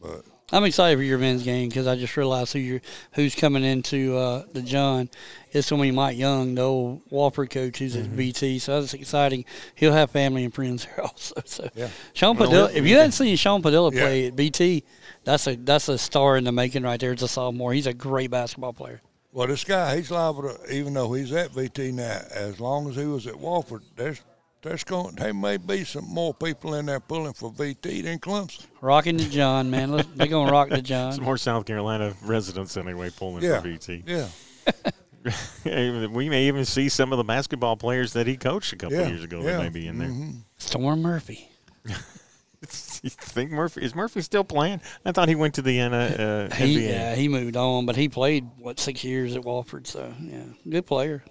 but I'm excited for your men's game because I just realized who you're, who's coming into uh, the John. It's going to be Mike Young, the old Wofford coach who's Mm-hmm. at VT. So that's exciting. He'll have family and friends there also. So Yeah. Sean Well, Pedulla. If you hadn't seen Sean Pedulla Yeah. play at VT, that's a that's a star in the making right there. It's a sophomore. He's a great basketball player. well, this guy, he's liable to, even though he's at VT now, as long as he was at Wofford, there's there's going there may be some more people in there pulling for VT than Clemson. Rocking the John, man. They're going to rock the John. Some more South Carolina residents anyway pulling Yeah, for VT. yeah. we may even see some of the basketball players that he coached a couple Yeah, years ago yeah, that may be in there. Storm Murphy. you think Murphy is Murphy still playing? I thought he went to the N- uh, He NBA. yeah, he moved on, but he played what six years at Wofford. So yeah, good player.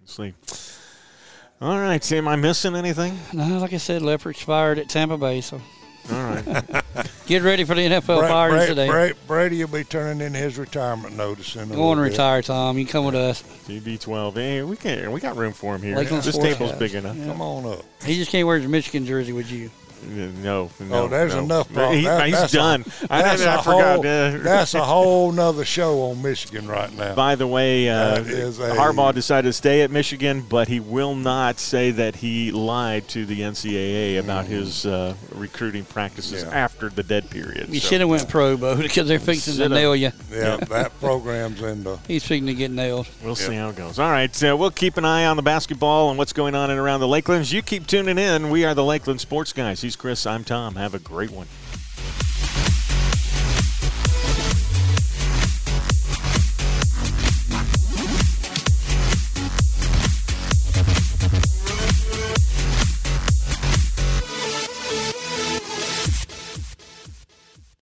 Let's see. All right, see, am I missing anything? No, like I said, Leopards fired at Tampa Bay. So All right. get ready for the NFL Bra- firings Bra- today. Bra- Brady will be turning in his retirement notice in a Go on retire, Tom. You can come with us. TB12. Hey, eh, we can we got room for him here. Lakeland this Sports table's House. big enough. Come on up. He just can't wear his Michigan jersey with you. No, no. Oh, there's no. enough problem. He- That- he's that's a- done. I, That's forgot. whole, uh, that's a whole nother show on Michigan right now. By the way, uh, That is a- Harbaugh decided to stay at Michigan, but he will not say that he lied to the NCAA about his uh, recruiting practices Yeah. after the dead period. You So, should have went pro, Bo, because they're fixing to Should've. nail you. yeah, that program's in the. He's fixing to get nailed. We'll see how it goes. All right, so we'll keep an eye on the basketball and what's going on in and around the Lakelands. You keep tuning in. We are the Lakeland Sports Guys. Chris. I'm Tom. Have a great one.